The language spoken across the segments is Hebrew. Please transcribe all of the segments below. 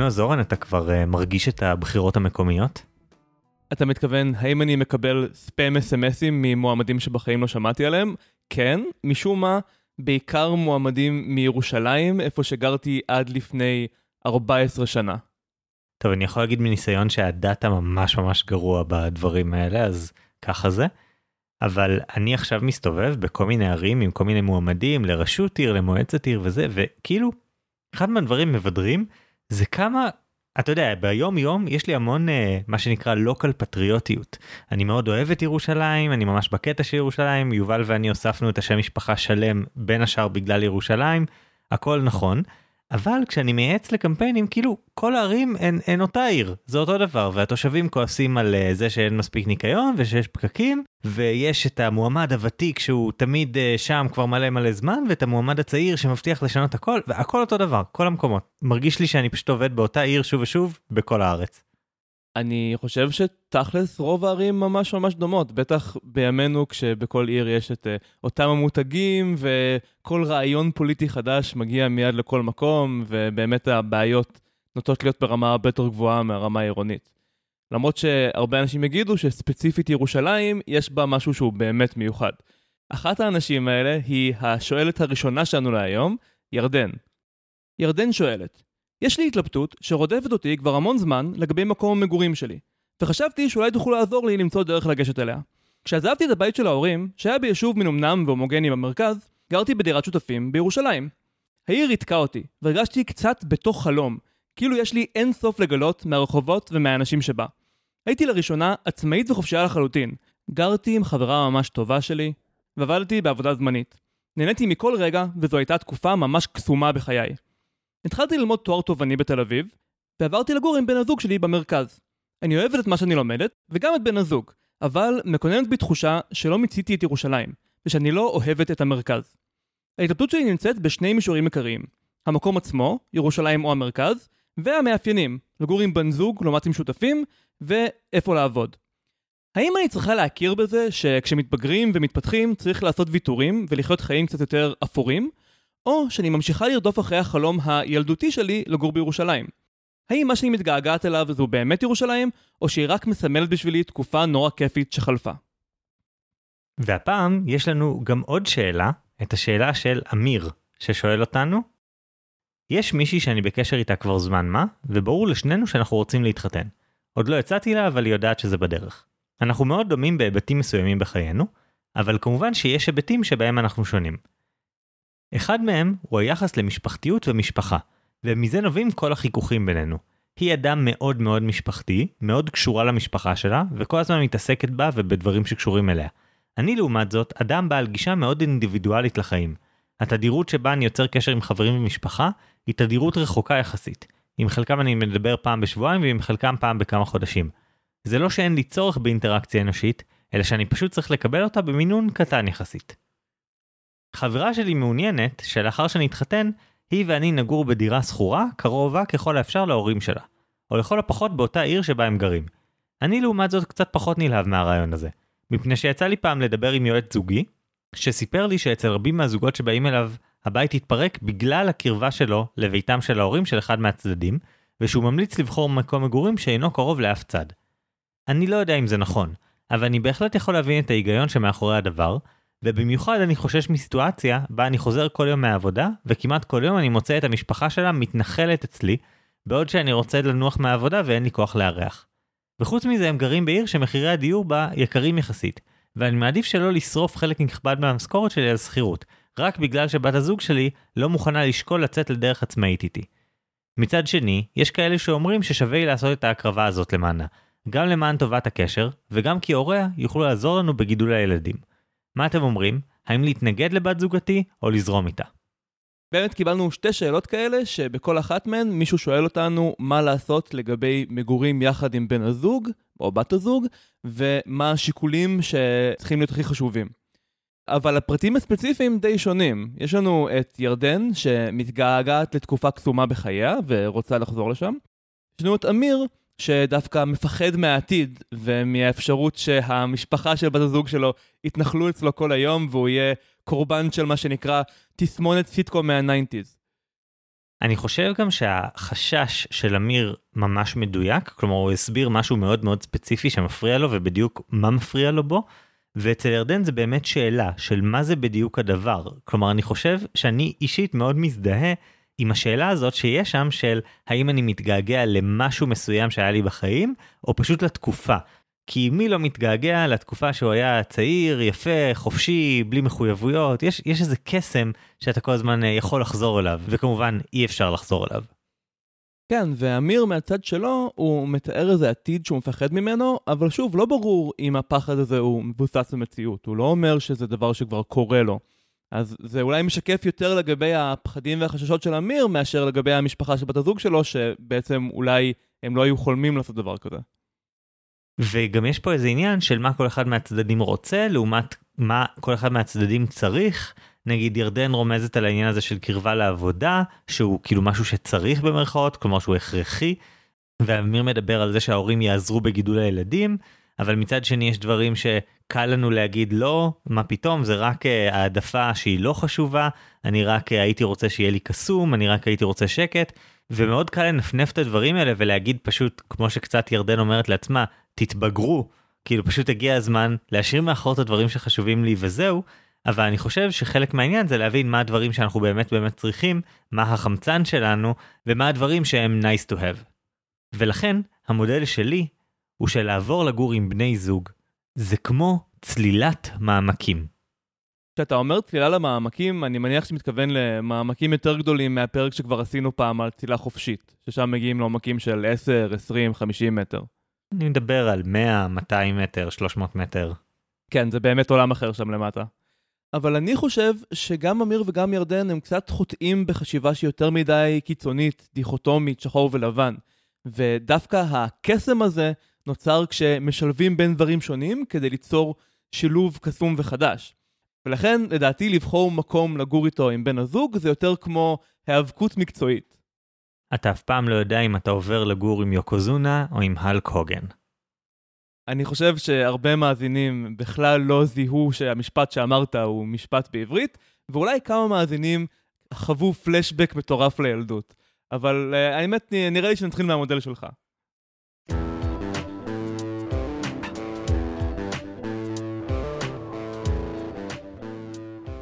נו, זורן, אתה כבר uh, מרגיש את הבחירות המקומיות? אתה מתכוון, האם אני מקבל ספאם אס.אם.אסים ממועמדים שבחיים לא שמעתי עליהם? כן, משום מה, בעיקר מועמדים מירושלים, איפה שגרתי עד לפני 14 שנה. טוב, אני יכול להגיד מניסיון שהדאטה ממש ממש גרוע בדברים האלה, אז ככה זה. אבל אני עכשיו מסתובב בכל מיני ערים עם כל מיני מועמדים לרשות עיר, למועצת עיר וזה, וכאילו, אחד מהדברים מבדרים זה כמה אתה יודע, ביום יום יש לי המון uh, מה שנקרא לוקל פטריוטיות. אני מאוד אוהב את ירושלים, אני ממש בקטע של ירושלים, יובל ואני הוספנו את השם משפחה שלם בין השאר בגלל ירושלים, הכל נכון. אבל כשאני מייעץ לקמפיינים כאילו כל הערים הן, הן אותה עיר זה אותו דבר והתושבים כועסים על uh, זה שאין מספיק ניקיון ושיש פקקים ויש את המועמד הוותיק שהוא תמיד uh, שם כבר מלא מלא זמן ואת המועמד הצעיר שמבטיח לשנות הכל והכל אותו דבר כל המקומות מרגיש לי שאני פשוט עובד באותה עיר שוב ושוב בכל הארץ. אני חושב שתכלס רוב הערים ממש ממש דומות, בטח בימינו כשבכל עיר יש את uh, אותם המותגים וכל רעיון פוליטי חדש מגיע מיד לכל מקום ובאמת הבעיות נוטות להיות ברמה הרבה יותר גבוהה מהרמה העירונית. למרות שהרבה אנשים יגידו שספציפית ירושלים יש בה משהו שהוא באמת מיוחד. אחת האנשים האלה היא השואלת הראשונה שלנו להיום, ירדן. ירדן שואלת, יש לי התלבטות שרודפת אותי כבר המון זמן לגבי מקום המגורים שלי, וחשבתי שאולי תוכלו לעזור לי למצוא דרך לגשת אליה. כשעזבתי את הבית של ההורים, שהיה ביישוב מנומנם והומוגני במרכז, גרתי בדירת שותפים בירושלים. העיר ריתקה אותי, והרגשתי קצת בתוך חלום, כאילו יש לי אין סוף לגלות מהרחובות ומהאנשים שבה. הייתי לראשונה עצמאית וחופשייה לחלוטין. גרתי עם חברה ממש טובה שלי, ועבדתי בעבודה זמנית. נהניתי מכל רגע, וזו הייתה תקופה ממש קסומה בחיי. התחלתי ללמוד תואר תובעני בתל אביב, ועברתי לגור עם בן הזוג שלי במרכז. אני אוהבת את מה שאני לומדת, וגם את בן הזוג, אבל מקוננת בי תחושה שלא מיציתי את ירושלים, ושאני לא אוהבת את המרכז. ההתלבטות שלי נמצאת בשני מישורים עיקריים, המקום עצמו, ירושלים או המרכז, והמאפיינים, לגור עם בן זוג לעומת עם שותפים, ואיפה לעבוד. האם אני צריכה להכיר בזה שכשמתבגרים ומתפתחים צריך לעשות ויתורים ולחיות חיים קצת יותר אפורים, או שאני ממשיכה לרדוף אחרי החלום הילדותי שלי לגור בירושלים. האם מה שאני מתגעגעת אליו זו באמת ירושלים, או שהיא רק מסמלת בשבילי תקופה נורא כיפית שחלפה? והפעם יש לנו גם עוד שאלה, את השאלה של אמיר, ששואל אותנו, יש מישהי שאני בקשר איתה כבר זמן מה, וברור לשנינו שאנחנו רוצים להתחתן. עוד לא יצאתי לה, אבל היא יודעת שזה בדרך. אנחנו מאוד דומים בהיבטים מסוימים בחיינו, אבל כמובן שיש היבטים שבהם אנחנו שונים. אחד מהם הוא היחס למשפחתיות ומשפחה, ומזה נובעים כל החיכוכים בינינו. היא אדם מאוד מאוד משפחתי, מאוד קשורה למשפחה שלה, וכל הזמן מתעסקת בה ובדברים שקשורים אליה. אני לעומת זאת, אדם בעל גישה מאוד אינדיבידואלית לחיים. התדירות שבה אני יוצר קשר עם חברים ומשפחה, היא תדירות רחוקה יחסית. עם חלקם אני מדבר פעם בשבועיים ועם חלקם פעם בכמה חודשים. זה לא שאין לי צורך באינטראקציה אנושית, אלא שאני פשוט צריך לקבל אותה במינון קטן יחסית. חברה שלי מעוניינת שלאחר שנתחתן, היא ואני נגור בדירה שכורה, קרובה ככל האפשר להורים שלה. או לכל הפחות באותה עיר שבה הם גרים. אני לעומת זאת קצת פחות נלהב מהרעיון הזה. מפני שיצא לי פעם לדבר עם יועץ זוגי, שסיפר לי שאצל רבים מהזוגות שבאים אליו, הבית התפרק בגלל הקרבה שלו לביתם של ההורים של אחד מהצדדים, ושהוא ממליץ לבחור מקום מגורים שאינו קרוב לאף צד. אני לא יודע אם זה נכון, אבל אני בהחלט יכול להבין את ההיגיון שמאחורי הדבר, ובמיוחד אני חושש מסיטואציה בה אני חוזר כל יום מהעבודה, וכמעט כל יום אני מוצא את המשפחה שלה מתנחלת אצלי, בעוד שאני רוצה לנוח מהעבודה ואין לי כוח לארח. וחוץ מזה הם גרים בעיר שמחירי הדיור בה יקרים יחסית, ואני מעדיף שלא לשרוף חלק נכבד מהמשכורת שלי על שכירות, רק בגלל שבת הזוג שלי לא מוכנה לשקול לצאת לדרך עצמאית איתי. מצד שני, יש כאלה שאומרים ששווה לי לעשות את ההקרבה הזאת למענה, גם למען טובת הקשר, וגם כי הוריה יוכלו לעזור לנו בגידול הילדים. מה אתם אומרים? האם להתנגד לבת זוגתי או לזרום איתה? באמת קיבלנו שתי שאלות כאלה, שבכל אחת מהן מישהו שואל אותנו מה לעשות לגבי מגורים יחד עם בן הזוג או בת הזוג, ומה השיקולים שצריכים להיות הכי חשובים. אבל הפרטים הספציפיים די שונים. יש לנו את ירדן, שמתגעגעת לתקופה קסומה בחייה ורוצה לחזור לשם. יש לנו את אמיר, שדווקא מפחד מהעתיד ומהאפשרות שהמשפחה של בת הזוג שלו יתנחלו אצלו כל היום והוא יהיה קורבן של מה שנקרא תסמונת סיטקום מהניינטיז. אני חושב גם שהחשש של אמיר ממש מדויק, כלומר הוא הסביר משהו מאוד מאוד ספציפי שמפריע לו ובדיוק מה מפריע לו בו, ואצל ירדן זה באמת שאלה של מה זה בדיוק הדבר. כלומר אני חושב שאני אישית מאוד מזדהה עם השאלה הזאת שיש שם של האם אני מתגעגע למשהו מסוים שהיה לי בחיים, או פשוט לתקופה. כי מי לא מתגעגע לתקופה שהוא היה צעיר, יפה, חופשי, בלי מחויבויות, יש, יש איזה קסם שאתה כל הזמן אה, יכול לחזור אליו, וכמובן אי אפשר לחזור אליו. כן, ואמיר מהצד שלו, הוא מתאר איזה עתיד שהוא מפחד ממנו, אבל שוב, לא ברור אם הפחד הזה הוא מבוסס במציאות. הוא לא אומר שזה דבר שכבר קורה לו. אז זה אולי משקף יותר לגבי הפחדים והחששות של אמיר, מאשר לגבי המשפחה של בת הזוג שלו, שבעצם אולי הם לא היו חולמים לעשות דבר כזה. וגם יש פה איזה עניין של מה כל אחד מהצדדים רוצה לעומת מה כל אחד מהצדדים צריך. נגיד ירדן רומזת על העניין הזה של קרבה לעבודה שהוא כאילו משהו שצריך במרכאות כלומר שהוא הכרחי. ואמיר מדבר על זה שההורים יעזרו בגידול הילדים אבל מצד שני יש דברים שקל לנו להגיד לא מה פתאום? זה רק אה, העדפה שהיא לא חשובה. אני רק אה, הייתי רוצה שיהיה לי קסום אני רק הייתי רוצה שקט. ומאוד קל לנפנף את הדברים האלה ולהגיד פשוט כמו שקצת ירדן אומרת לעצמה תתבגרו, כאילו פשוט הגיע הזמן להשאיר מאחור את הדברים שחשובים לי וזהו, אבל אני חושב שחלק מהעניין זה להבין מה הדברים שאנחנו באמת באמת צריכים, מה החמצן שלנו, ומה הדברים שהם nice to have. ולכן, המודל שלי הוא שלעבור לגור עם בני זוג, זה כמו צלילת מעמקים. כשאתה אומר צלילה למעמקים, אני מניח שאתה מתכוון למעמקים יותר גדולים מהפרק שכבר עשינו פעם על צלילה חופשית, ששם מגיעים לעומקים של 10, 20, 50 מטר. אני מדבר על 100, 200 מטר, 300 מטר. כן, זה באמת עולם אחר שם למטה. אבל אני חושב שגם אמיר וגם ירדן הם קצת חוטאים בחשיבה שהיא יותר מדי קיצונית, דיכוטומית, שחור ולבן. ודווקא הקסם הזה נוצר כשמשלבים בין דברים שונים כדי ליצור שילוב קסום וחדש. ולכן, לדעתי, לבחור מקום לגור איתו עם בן הזוג זה יותר כמו היאבקות מקצועית. אתה אף פעם לא יודע אם אתה עובר לגור עם יוקוזונה או עם הלק הוגן. אני חושב שהרבה מאזינים בכלל לא זיהו שהמשפט שאמרת הוא משפט בעברית, ואולי כמה מאזינים חוו פלשבק מטורף לילדות. אבל uh, האמת, נראה לי שנתחיל מהמודל שלך.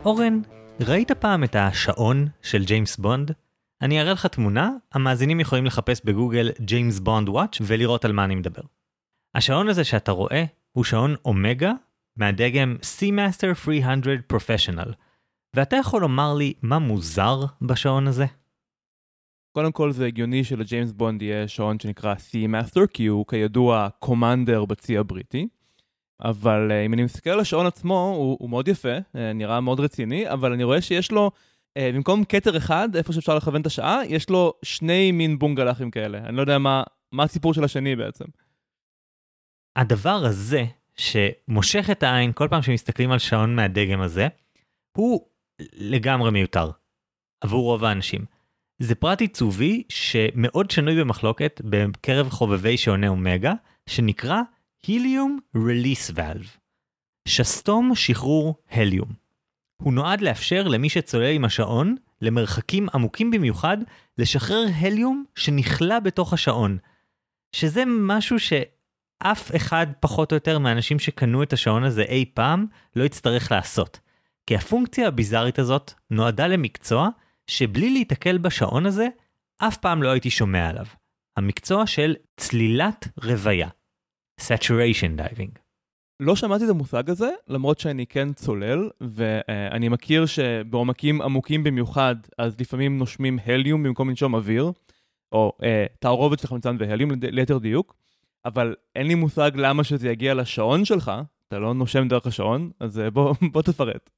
אורן, ראית פעם את השעון של ג'יימס בונד? אני אראה לך תמונה, המאזינים יכולים לחפש בגוגל ג'יימס בונד watch ולראות על מה אני מדבר. השעון הזה שאתה רואה הוא שעון אומגה מהדגם Seamaster 300 Professional, ואתה יכול לומר לי מה מוזר בשעון הזה? קודם כל זה הגיוני שלג'יימס בונד יהיה שעון שנקרא Seamaster כי הוא כידוע commander בצי הבריטי. אבל uh, אם אני מסתכל על השעון עצמו, הוא, הוא מאוד יפה, uh, נראה מאוד רציני, אבל אני רואה שיש לו Uh, במקום כתר אחד, איפה שאפשר לכוון את השעה, יש לו שני מין בונגלחים כאלה. אני לא יודע מה, מה הסיפור של השני בעצם. הדבר הזה, שמושך את העין כל פעם שמסתכלים על שעון מהדגם הזה, הוא לגמרי מיותר עבור רוב האנשים. זה פרט עיצובי שמאוד שנוי במחלוקת בקרב חובבי שעוני אומגה, שנקרא Helium Release Valve. שסתום שחרור הליום. הוא נועד לאפשר למי שצולל עם השעון, למרחקים עמוקים במיוחד, לשחרר הליום שנכלה בתוך השעון. שזה משהו שאף אחד פחות או יותר מהאנשים שקנו את השעון הזה אי פעם לא יצטרך לעשות. כי הפונקציה הביזארית הזאת נועדה למקצוע שבלי להיתקל בשעון הזה, אף פעם לא הייתי שומע עליו. המקצוע של צלילת רוויה. Saturation diving. לא שמעתי את המושג הזה, למרות שאני כן צולל, ואני מכיר שבעומקים עמוקים במיוחד, אז לפעמים נושמים הליום במקום לנשום אוויר, או אה, תערובת של חמצן והליום ליתר דיוק, אבל אין לי מושג למה שזה יגיע לשעון שלך, אתה לא נושם דרך השעון, אז אה, בוא, בוא תפרט.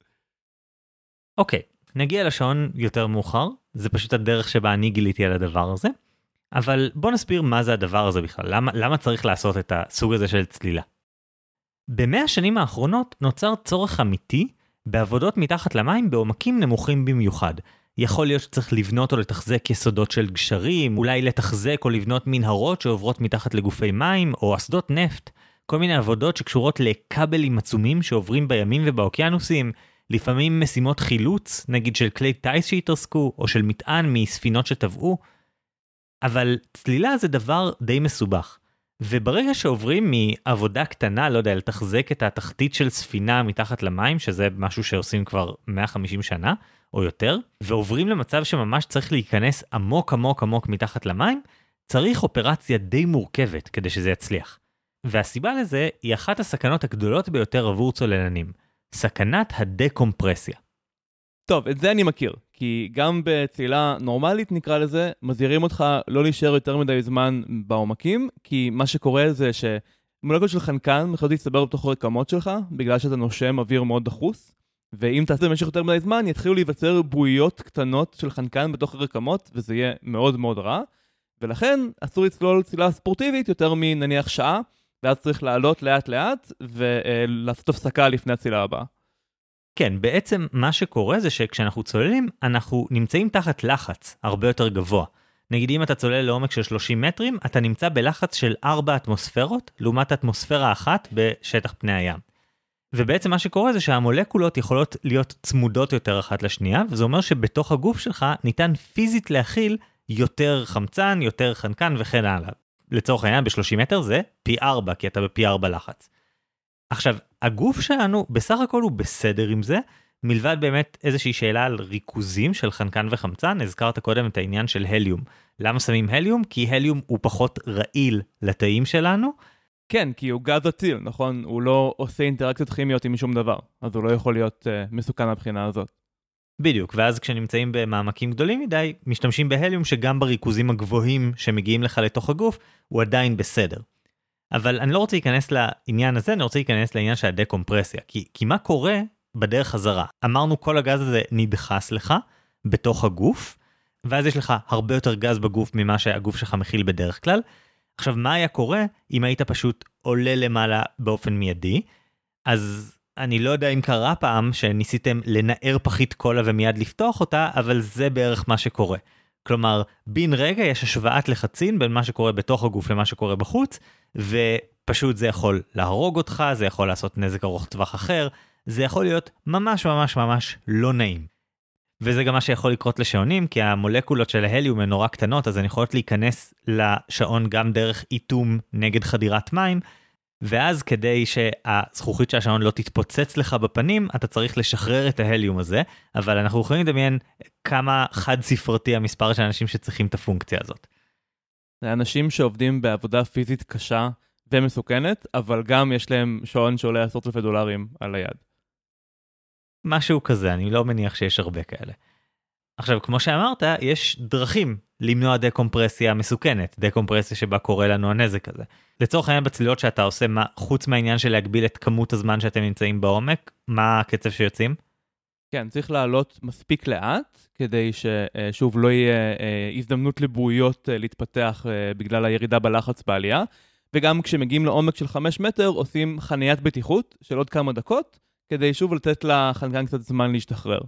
אוקיי, okay, נגיע לשעון יותר מאוחר, זה פשוט הדרך שבה אני גיליתי על הדבר הזה, אבל בוא נסביר מה זה הדבר הזה בכלל, למה, למה צריך לעשות את הסוג הזה של צלילה. במאה השנים האחרונות נוצר צורך אמיתי בעבודות מתחת למים בעומקים נמוכים במיוחד. יכול להיות שצריך לבנות או לתחזק יסודות של גשרים, אולי לתחזק או לבנות מנהרות שעוברות מתחת לגופי מים, או אסדות נפט. כל מיני עבודות שקשורות לכבלים עצומים שעוברים בימים ובאוקיינוסים, לפעמים משימות חילוץ, נגיד של כלי טיס שהתרסקו, או של מטען מספינות שטבעו, אבל צלילה זה דבר די מסובך. וברגע שעוברים מעבודה קטנה, לא יודע, לתחזק את התחתית של ספינה מתחת למים, שזה משהו שעושים כבר 150 שנה או יותר, ועוברים למצב שממש צריך להיכנס עמוק עמוק עמוק מתחת למים, צריך אופרציה די מורכבת כדי שזה יצליח. והסיבה לזה היא אחת הסכנות הגדולות ביותר עבור צוללנים, סכנת הדקומפרסיה. טוב, את זה אני מכיר, כי גם בצלילה נורמלית נקרא לזה, מזהירים אותך לא להישאר יותר מדי זמן בעומקים, כי מה שקורה זה שמולקות של חנקן מתחילות להצטבר בתוך הרקמות שלך, בגלל שאתה נושם אוויר מאוד דחוס, ואם תעשה במשך יותר מדי זמן, יתחילו להיווצר בועיות קטנות של חנקן בתוך הרקמות, וזה יהיה מאוד מאוד רע, ולכן אסור לצלול צלילה ספורטיבית יותר מנניח שעה, ואז צריך לעלות לאט לאט ולעשות הפסקה לפני הצלילה הבאה. כן, בעצם מה שקורה זה שכשאנחנו צוללים, אנחנו נמצאים תחת לחץ הרבה יותר גבוה. נגיד אם אתה צולל לעומק של 30 מטרים, אתה נמצא בלחץ של 4 אטמוספירות, לעומת אטמוספירה אחת בשטח פני הים. ובעצם מה שקורה זה שהמולקולות יכולות להיות צמודות יותר אחת לשנייה, וזה אומר שבתוך הגוף שלך ניתן פיזית להכיל יותר חמצן, יותר חנקן וכן הלאה. לצורך העניין ב-30 מטר זה פי 4, כי אתה בפי 4 לחץ. עכשיו, הגוף שלנו בסך הכל הוא בסדר עם זה, מלבד באמת איזושהי שאלה על ריכוזים של חנקן וחמצן, הזכרת קודם את העניין של הליום. למה שמים הליום? כי הליום הוא פחות רעיל לתאים שלנו. כן, כי הוא גז אציל, נכון? הוא לא עושה אינטראקציות כימיות עם שום דבר, אז הוא לא יכול להיות uh, מסוכן מהבחינה הזאת. בדיוק, ואז כשנמצאים במעמקים גדולים מדי, משתמשים בהליום שגם בריכוזים הגבוהים שמגיעים לך לתוך הגוף, הוא עדיין בסדר. אבל אני לא רוצה להיכנס לעניין הזה, אני רוצה להיכנס לעניין של הדקומפרסיה. כי, כי מה קורה בדרך חזרה? אמרנו כל הגז הזה נדחס לך בתוך הגוף, ואז יש לך הרבה יותר גז בגוף ממה שהגוף שלך מכיל בדרך כלל. עכשיו, מה היה קורה אם היית פשוט עולה למעלה באופן מיידי? אז אני לא יודע אם קרה פעם שניסיתם לנער פחית קולה ומיד לפתוח אותה, אבל זה בערך מה שקורה. כלומר, בן רגע יש השוואת לחצים בין מה שקורה בתוך הגוף למה שקורה בחוץ, ופשוט זה יכול להרוג אותך, זה יכול לעשות נזק ארוך טווח אחר, זה יכול להיות ממש ממש ממש לא נעים. וזה גם מה שיכול לקרות לשעונים, כי המולקולות של ההליום הן נורא קטנות, אז הן יכולות להיכנס לשעון גם דרך איתום נגד חדירת מים, ואז כדי שהזכוכית של השעון לא תתפוצץ לך בפנים, אתה צריך לשחרר את ההליום הזה, אבל אנחנו יכולים לדמיין כמה חד ספרתי המספר של אנשים שצריכים את הפונקציה הזאת. זה אנשים שעובדים בעבודה פיזית קשה ומסוכנת, אבל גם יש להם שעון שעולה עשרות אלפי דולרים על היד. משהו כזה, אני לא מניח שיש הרבה כאלה. עכשיו, כמו שאמרת, יש דרכים למנוע דקומפרסיה מסוכנת, דקומפרסיה שבה קורה לנו הנזק הזה. לצורך העניין בצלילות שאתה עושה, מה, חוץ מהעניין של להגביל את כמות הזמן שאתם נמצאים בעומק, מה הקצב שיוצאים? כן, צריך לעלות מספיק לאט, כדי ששוב לא יהיה אה, הזדמנות לבועיות אה, להתפתח אה, בגלל הירידה בלחץ בעלייה. וגם כשמגיעים לעומק של 5 מטר, עושים חניית בטיחות של עוד כמה דקות, כדי שוב לתת לחנקן קצת זמן להשתחרר.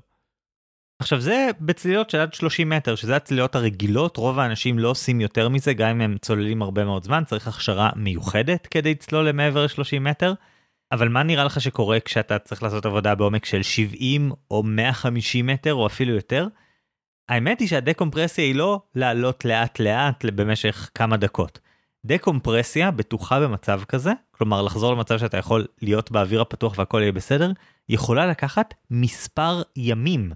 עכשיו זה בצלילות של עד 30 מטר, שזה הצלילות הרגילות, רוב האנשים לא עושים יותר מזה, גם אם הם צוללים הרבה מאוד זמן, צריך הכשרה מיוחדת כדי לצלול למעבר ל-30 מטר. אבל מה נראה לך שקורה כשאתה צריך לעשות עבודה בעומק של 70 או 150 מטר או אפילו יותר? האמת היא שהדקומפרסיה היא לא לעלות לאט לאט במשך כמה דקות. דקומפרסיה בטוחה במצב כזה, כלומר לחזור למצב שאתה יכול להיות באוויר הפתוח והכל יהיה בסדר, יכולה לקחת מספר ימים.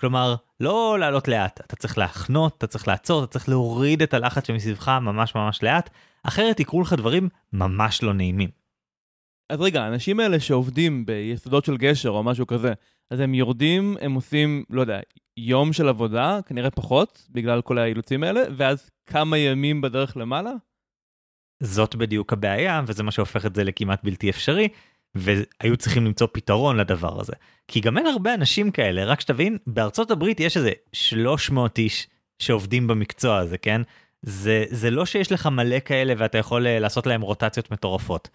כלומר, לא לעלות לאט, אתה צריך להחנות, אתה צריך לעצור, אתה צריך להוריד את הלחץ שמסביבך ממש ממש לאט, אחרת יקרו לך דברים ממש לא נעימים. אז רגע, האנשים האלה שעובדים ביסודות של גשר או משהו כזה, אז הם יורדים, הם עושים, לא יודע, יום של עבודה, כנראה פחות, בגלל כל האילוצים האלה, ואז כמה ימים בדרך למעלה? זאת בדיוק הבעיה, וזה מה שהופך את זה לכמעט בלתי אפשרי, והיו צריכים למצוא פתרון לדבר הזה. כי גם אין הרבה אנשים כאלה, רק שתבין, בארצות הברית יש איזה 300 איש שעובדים במקצוע הזה, כן? זה, זה לא שיש לך מלא כאלה ואתה יכול אה, לעשות להם רוטציות מטורפות.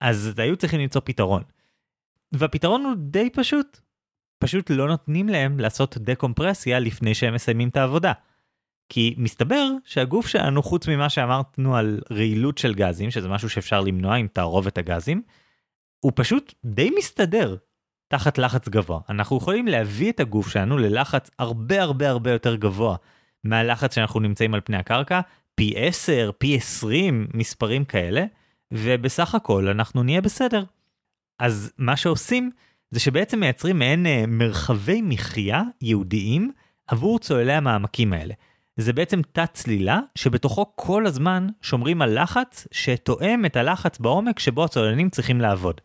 אז היו צריכים למצוא פתרון. והפתרון הוא די פשוט. פשוט לא נותנים להם לעשות דקומפרסיה לפני שהם מסיימים את העבודה. כי מסתבר שהגוף שלנו, חוץ ממה שאמרנו על רעילות של גזים, שזה משהו שאפשר למנוע עם תערובת הגזים, הוא פשוט די מסתדר. תחת לחץ גבוה. אנחנו יכולים להביא את הגוף שלנו ללחץ הרבה הרבה הרבה יותר גבוה מהלחץ שאנחנו נמצאים על פני הקרקע, פי 10, פי 20, מספרים כאלה, ובסך הכל אנחנו נהיה בסדר. אז מה שעושים זה שבעצם מייצרים מעין אה, מרחבי מחיה ייעודיים עבור צוללי המעמקים האלה. זה בעצם תת צלילה שבתוכו כל הזמן שומרים על לחץ שתואם את הלחץ בעומק שבו הצוללנים צריכים לעבוד.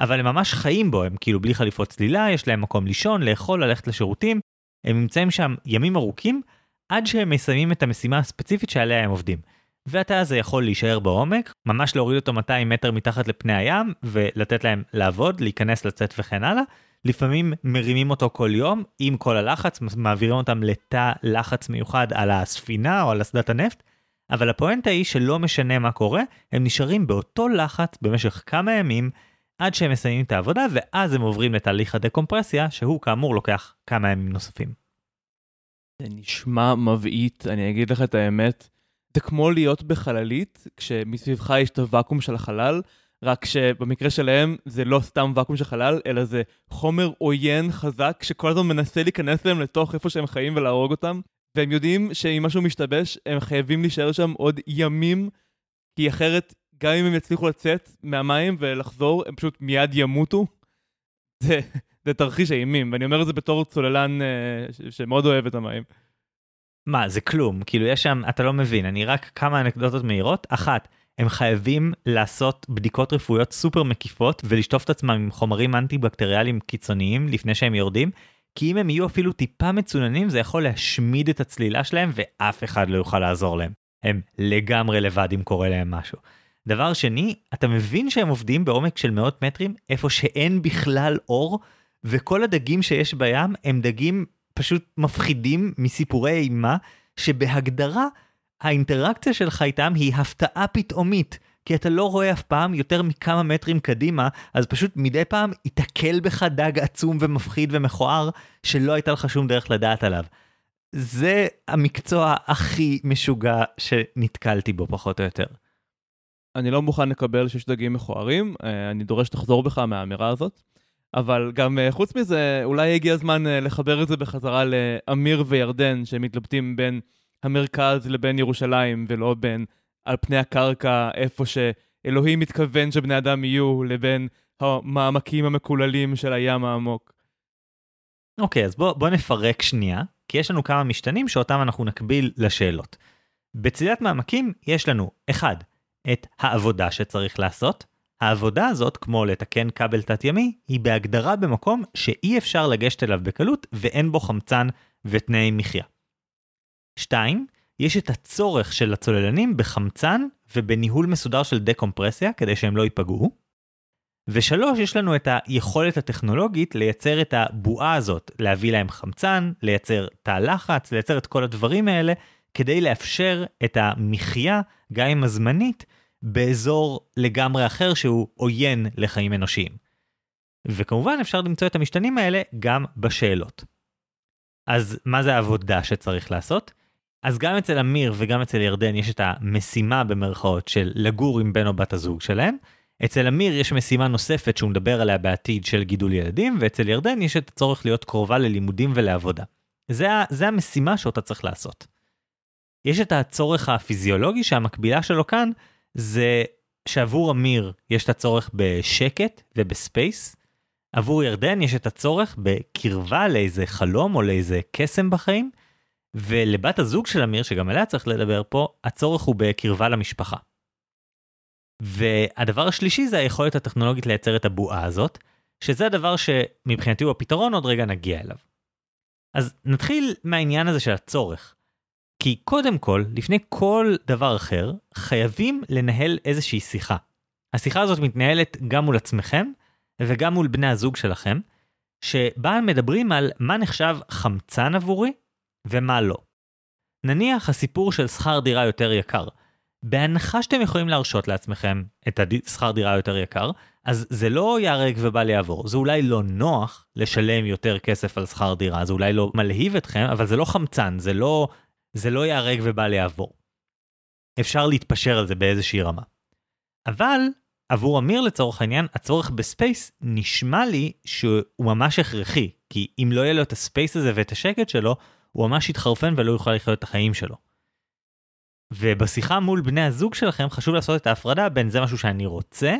אבל הם ממש חיים בו, הם כאילו בלי חליפות צלילה, יש להם מקום לישון, לאכול, ללכת לשירותים, הם נמצאים שם ימים ארוכים עד שהם מסיימים את המשימה הספציפית שעליה הם עובדים. והתא הזה יכול להישאר בעומק, ממש להוריד אותו 200 מטר מתחת לפני הים ולתת להם לעבוד, להיכנס, לצאת וכן הלאה. לפעמים מרימים אותו כל יום עם כל הלחץ, מעבירים אותם לתא לחץ מיוחד על הספינה או על אסדת הנפט, אבל הפואנטה היא שלא משנה מה קורה, הם נשארים באותו לחץ במשך כמה ימים עד שהם מסיימים את העבודה ואז הם עוברים לתהליך הדקומפרסיה שהוא כאמור לוקח כמה ימים נוספים. זה נשמע מבעית, אני אגיד לך את האמת. זה כמו להיות בחללית, כשמסביבך יש את הוואקום של החלל, רק שבמקרה שלהם זה לא סתם ואקום של חלל, אלא זה חומר עוין חזק שכל הזמן מנסה להיכנס להם לתוך איפה שהם חיים ולהרוג אותם. והם יודעים שאם משהו משתבש, הם חייבים להישאר שם עוד ימים, כי אחרת, גם אם הם יצליחו לצאת מהמים ולחזור, הם פשוט מיד ימותו. זה, זה תרחיש האימים, ואני אומר את זה בתור צוללן uh, שמאוד אוהב את המים. מה, זה כלום, כאילו יש שם, אתה לא מבין, אני רק כמה אנקדוטות מהירות. אחת, הם חייבים לעשות בדיקות רפואיות סופר מקיפות ולשטוף את עצמם עם חומרים אנטי-בקטריאליים קיצוניים לפני שהם יורדים, כי אם הם יהיו אפילו טיפה מצוננים זה יכול להשמיד את הצלילה שלהם ואף אחד לא יוכל לעזור להם. הם לגמרי לבד אם קורה להם משהו. דבר שני, אתה מבין שהם עובדים בעומק של מאות מטרים איפה שאין בכלל אור, וכל הדגים שיש בים הם דגים פשוט מפחידים מסיפורי אימה, שבהגדרה האינטראקציה שלך איתם היא הפתעה פתאומית. כי אתה לא רואה אף פעם יותר מכמה מטרים קדימה, אז פשוט מדי פעם ייתקל בך דג עצום ומפחיד ומכוער, שלא הייתה לך שום דרך לדעת עליו. זה המקצוע הכי משוגע שנתקלתי בו פחות או יותר. אני לא מוכן לקבל שיש דגים מכוערים, אה, אני דורש שתחזור בך מהאמירה הזאת. אבל גם אה, חוץ מזה, אולי הגיע הזמן אה, לחבר את זה בחזרה לאמיר וירדן, שמתלבטים בין המרכז לבין ירושלים, ולא בין על פני הקרקע, איפה שאלוהים מתכוון שבני אדם יהיו, לבין המעמקים המקוללים של הים העמוק. אוקיי, okay, אז בוא, בוא נפרק שנייה, כי יש לנו כמה משתנים שאותם אנחנו נקביל לשאלות. בצלילת מעמקים יש לנו, אחד, את העבודה שצריך לעשות. העבודה הזאת, כמו לתקן כבל תת-ימי, היא בהגדרה במקום שאי אפשר לגשת אליו בקלות ואין בו חמצן ותנאי מחיה. 2. יש את הצורך של הצוללנים בחמצן ובניהול מסודר של דקומפרסיה כדי שהם לא ייפגעו. ושלוש, יש לנו את היכולת הטכנולוגית לייצר את הבועה הזאת, להביא להם חמצן, לייצר תא לחץ, לייצר את כל הדברים האלה, כדי לאפשר את המחיה, גם אם הזמנית, באזור לגמרי אחר שהוא עוין לחיים אנושיים. וכמובן אפשר למצוא את המשתנים האלה גם בשאלות. אז מה זה העבודה שצריך לעשות? אז גם אצל אמיר וגם אצל ירדן יש את המשימה במרכאות של לגור עם בן או בת הזוג שלהם. אצל אמיר יש משימה נוספת שהוא מדבר עליה בעתיד של גידול ילדים, ואצל ירדן יש את הצורך להיות קרובה ללימודים ולעבודה. זה, זה המשימה שאותה צריך לעשות. יש את הצורך הפיזיולוגי שהמקבילה שלו כאן זה שעבור אמיר יש את הצורך בשקט ובספייס, עבור ירדן יש את הצורך בקרבה לאיזה חלום או לאיזה קסם בחיים, ולבת הזוג של אמיר, שגם עליה צריך לדבר פה, הצורך הוא בקרבה למשפחה. והדבר השלישי זה היכולת הטכנולוגית לייצר את הבועה הזאת, שזה הדבר שמבחינתי הוא הפתרון, עוד רגע נגיע אליו. אז נתחיל מהעניין הזה של הצורך. כי קודם כל, לפני כל דבר אחר, חייבים לנהל איזושהי שיחה. השיחה הזאת מתנהלת גם מול עצמכם וגם מול בני הזוג שלכם, שבה מדברים על מה נחשב חמצן עבורי ומה לא. נניח הסיפור של שכר דירה יותר יקר. בהנחה שאתם יכולים להרשות לעצמכם את השכר דירה יותר יקר, אז זה לא ייהרג ובל יעבור. זה אולי לא נוח לשלם יותר כסף על שכר דירה, זה אולי לא מלהיב אתכם, אבל זה לא חמצן, זה לא, זה לא ייהרג ובל יעבור. אפשר להתפשר על זה באיזושהי רמה. אבל עבור אמיר לצורך העניין, הצורך ב space נשמע לי שהוא ממש הכרחי, כי אם לא יהיה לו את ה space הזה ואת השקט שלו, הוא ממש יתחרפן ולא יוכל לחיות את החיים שלו. ובשיחה מול בני הזוג שלכם חשוב לעשות את ההפרדה בין זה משהו שאני רוצה,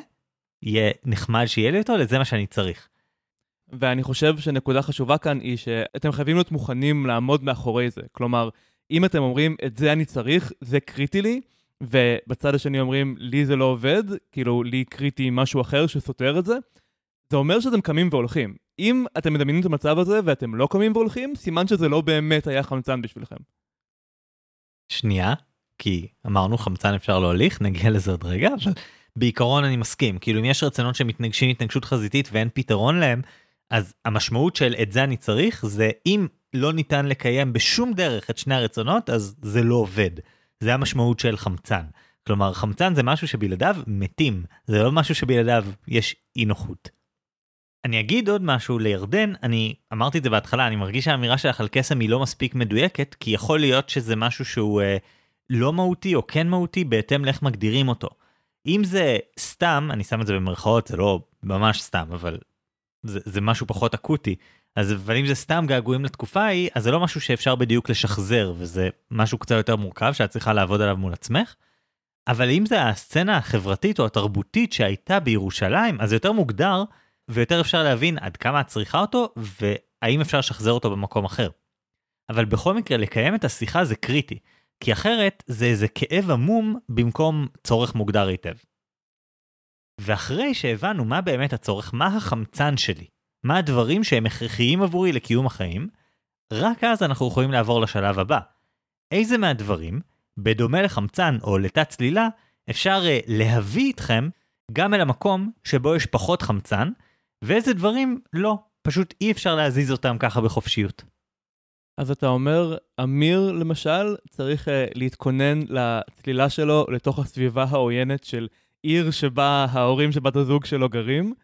יהיה נחמד שיהיה לי אותו, לזה מה שאני צריך. ואני חושב שנקודה חשובה כאן היא שאתם חייבים להיות מוכנים לעמוד מאחורי זה. כלומר, אם אתם אומרים, את זה אני צריך, זה קריטי לי, ובצד השני אומרים, לי זה לא עובד, כאילו, לי קריטי משהו אחר שסותר את זה, זה אומר שאתם קמים והולכים. אם אתם מדמיינים את המצב הזה ואתם לא קמים והולכים, סימן שזה לא באמת היה חמצן בשבילכם. שנייה, כי אמרנו חמצן אפשר להוליך, נגיע לזה עוד רגע, אבל בעיקרון אני מסכים. כאילו אם יש רצונות שמתנגשים התנגשות חזיתית ואין פתרון להם, אז המשמעות של את זה אני צריך זה אם לא ניתן לקיים בשום דרך את שני הרצונות, אז זה לא עובד. זה המשמעות של חמצן. כלומר, חמצן זה משהו שבלעדיו מתים, זה לא משהו שבלעדיו יש אי נוחות. אני אגיד עוד משהו לירדן, אני אמרתי את זה בהתחלה, אני מרגיש שהאמירה שלך על קסם היא לא מספיק מדויקת, כי יכול להיות שזה משהו שהוא אה, לא מהותי או כן מהותי בהתאם לאיך מגדירים אותו. אם זה סתם, אני שם את זה במרכאות, זה לא ממש סתם, אבל זה, זה משהו פחות אקוטי. אז אבל אם זה סתם געגועים לתקופה ההיא, אז זה לא משהו שאפשר בדיוק לשחזר, וזה משהו קצת יותר מורכב שאת צריכה לעבוד עליו מול עצמך. אבל אם זה הסצנה החברתית או התרבותית שהייתה בירושלים, אז זה יותר מוגדר, ויותר אפשר להבין עד כמה את צריכה אותו, והאם אפשר לשחזר אותו במקום אחר. אבל בכל מקרה, לקיים את השיחה זה קריטי, כי אחרת זה איזה כאב עמום במקום צורך מוגדר היטב. ואחרי שהבנו מה באמת הצורך, מה החמצן שלי, מה הדברים שהם הכרחיים עבורי לקיום החיים, רק אז אנחנו יכולים לעבור לשלב הבא. איזה מהדברים, בדומה לחמצן או לתת צלילה, אפשר uh, להביא איתכם גם אל המקום שבו יש פחות חמצן, ואיזה דברים לא, פשוט אי אפשר להזיז אותם ככה בחופשיות. אז אתה אומר, אמיר למשל צריך uh, להתכונן לצלילה שלו לתוך הסביבה העוינת של עיר שבה ההורים של בת הזוג שלו גרים,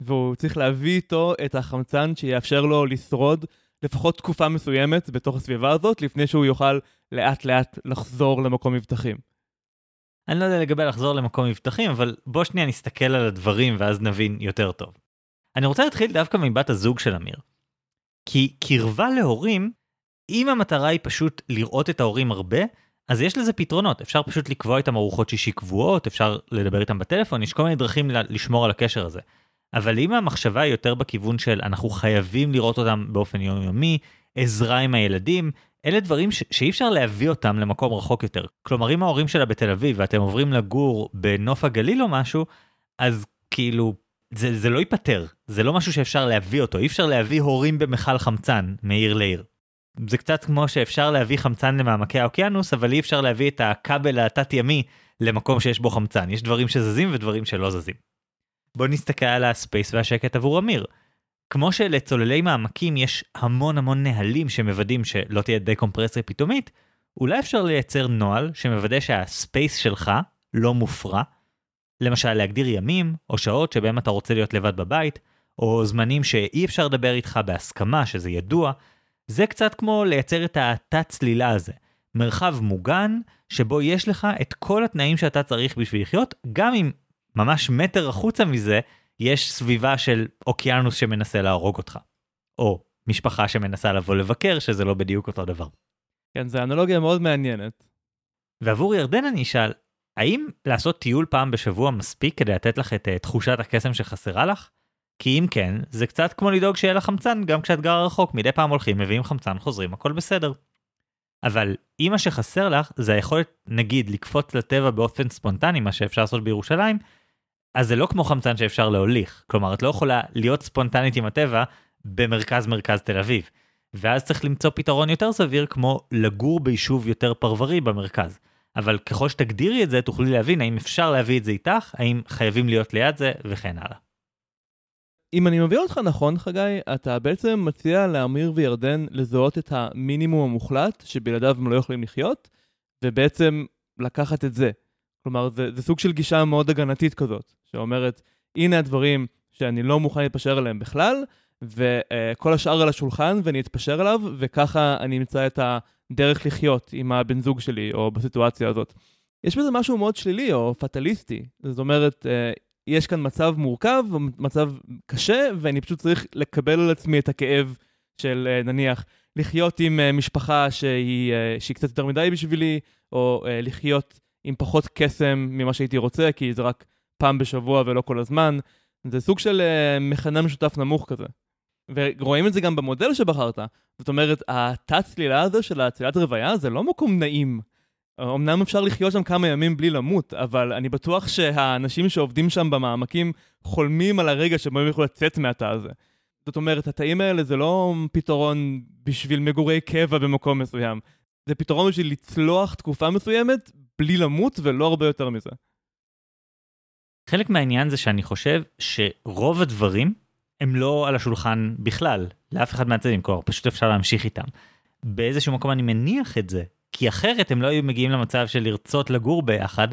והוא צריך להביא איתו את החמצן שיאפשר לו לשרוד לפחות תקופה מסוימת בתוך הסביבה הזאת, לפני שהוא יוכל לאט לאט לחזור למקום מבטחים. אני לא יודע לגבי לחזור למקום מבטחים, אבל בוא שנייה נסתכל על הדברים ואז נבין יותר טוב. אני רוצה להתחיל דווקא מבת הזוג של אמיר. כי קרבה להורים, אם המטרה היא פשוט לראות את ההורים הרבה, אז יש לזה פתרונות, אפשר פשוט לקבוע איתם ארוחות שישי קבועות, אפשר לדבר איתם בטלפון, יש כל מיני דרכים לשמור על הקשר הזה. אבל אם המחשבה היא יותר בכיוון של אנחנו חייבים לראות אותם באופן יומיומי, עזרה עם הילדים, אלה דברים ש- שאי אפשר להביא אותם למקום רחוק יותר. כלומר, אם ההורים שלה בתל אביב ואתם עוברים לגור בנוף הגליל או משהו, אז כאילו, זה, זה לא ייפתר, זה לא משהו שאפשר להביא אותו, אי אפשר להביא הורים במכל חמצן מעיר לעיר. זה קצת כמו שאפשר להביא חמצן למעמקי האוקיינוס, אבל אי אפשר להביא את הכבל התת-ימי למקום שיש בו חמצן. יש דברים שזזים ודברים שלא זזים. בואו נסתכל על הספייס והשקט עבור אמיר. כמו שלצוללי מעמקים יש המון המון נהלים שמוודאים שלא תהיה דקומפרסיה פתאומית, אולי אפשר לייצר נוהל שמוודא שהספייס שלך לא מופרע. למשל להגדיר ימים או שעות שבהם אתה רוצה להיות לבד בבית, או זמנים שאי אפשר לדבר איתך בהסכמה שזה ידוע, זה קצת כמו לייצר את התת צלילה הזה. מרחב מוגן, שבו יש לך את כל התנאים שאתה צריך בשביל לחיות, גם אם ממש מטר החוצה מזה, יש סביבה של אוקיינוס שמנסה להרוג אותך. או משפחה שמנסה לבוא לבקר, שזה לא בדיוק אותו דבר. כן, זו אנלוגיה מאוד מעניינת. ועבור ירדן אני אשאל, האם לעשות טיול פעם בשבוע מספיק כדי לתת לך את uh, תחושת הקסם שחסרה לך? כי אם כן, זה קצת כמו לדאוג שיהיה לך חמצן גם כשאת גרה רחוק, מדי פעם הולכים, מביאים חמצן, חוזרים, הכל בסדר. אבל אם מה שחסר לך זה היכולת, נגיד, לקפוץ לטבע באופן ספונטני, מה שאפשר לעשות בירושלים, אז זה לא כמו חמצן שאפשר להוליך. כלומר, את לא יכולה להיות ספונטנית עם הטבע במרכז מרכז תל אביב. ואז צריך למצוא פתרון יותר סביר כמו לגור ביישוב יותר פרברי במרכז. אבל ככל שתגדירי את זה, תוכלי להבין האם אפשר להביא את זה איתך, האם חייבים להיות ליד זה, וכן הלאה. אם אני מבין אותך נכון, חגי, אתה בעצם מציע לאמיר וירדן לזהות את המינימום המוחלט שבלעדיו הם לא יכולים לחיות, ובעצם לקחת את זה. כלומר, זה, זה סוג של גישה מאוד הגנתית כזאת, שאומרת, הנה הדברים שאני לא מוכן להתפשר עליהם בכלל, וכל השאר על השולחן ואני אתפשר עליו, וככה אני אמצא את הדרך לחיות עם הבן זוג שלי, או בסיטואציה הזאת. יש בזה משהו מאוד שלילי או פטליסטי. זאת אומרת, יש כאן מצב מורכב, מצב קשה, ואני פשוט צריך לקבל על עצמי את הכאב של אה, נניח לחיות עם אה, משפחה שהיא, אה, שהיא קצת יותר מדי בשבילי, או לחיות עם פחות קסם ממה שהייתי רוצה, כי זה רק פעם בשבוע ולא כל הזמן. זה סוג של מכנה משותף נמוך כזה. ורואים את זה גם במודל שבחרת. זאת אומרת, התת-צלילה הזו של הצלילת רוויה זה לא מקום נעים. אמנם אפשר לחיות שם כמה ימים בלי למות, אבל אני בטוח שהאנשים שעובדים שם במעמקים חולמים על הרגע שבו הם יוכלו לצאת מהתא הזה. זאת אומרת, התאים האלה זה לא פתרון בשביל מגורי קבע במקום מסוים. זה פתרון בשביל לצלוח תקופה מסוימת בלי למות ולא הרבה יותר מזה. חלק מהעניין זה שאני חושב שרוב הדברים הם לא על השולחן בכלל, לאף אחד מהצדדים, כלומר פשוט אפשר להמשיך איתם. באיזשהו מקום אני מניח את זה, כי אחרת הם לא היו מגיעים למצב של לרצות לגור ביחד,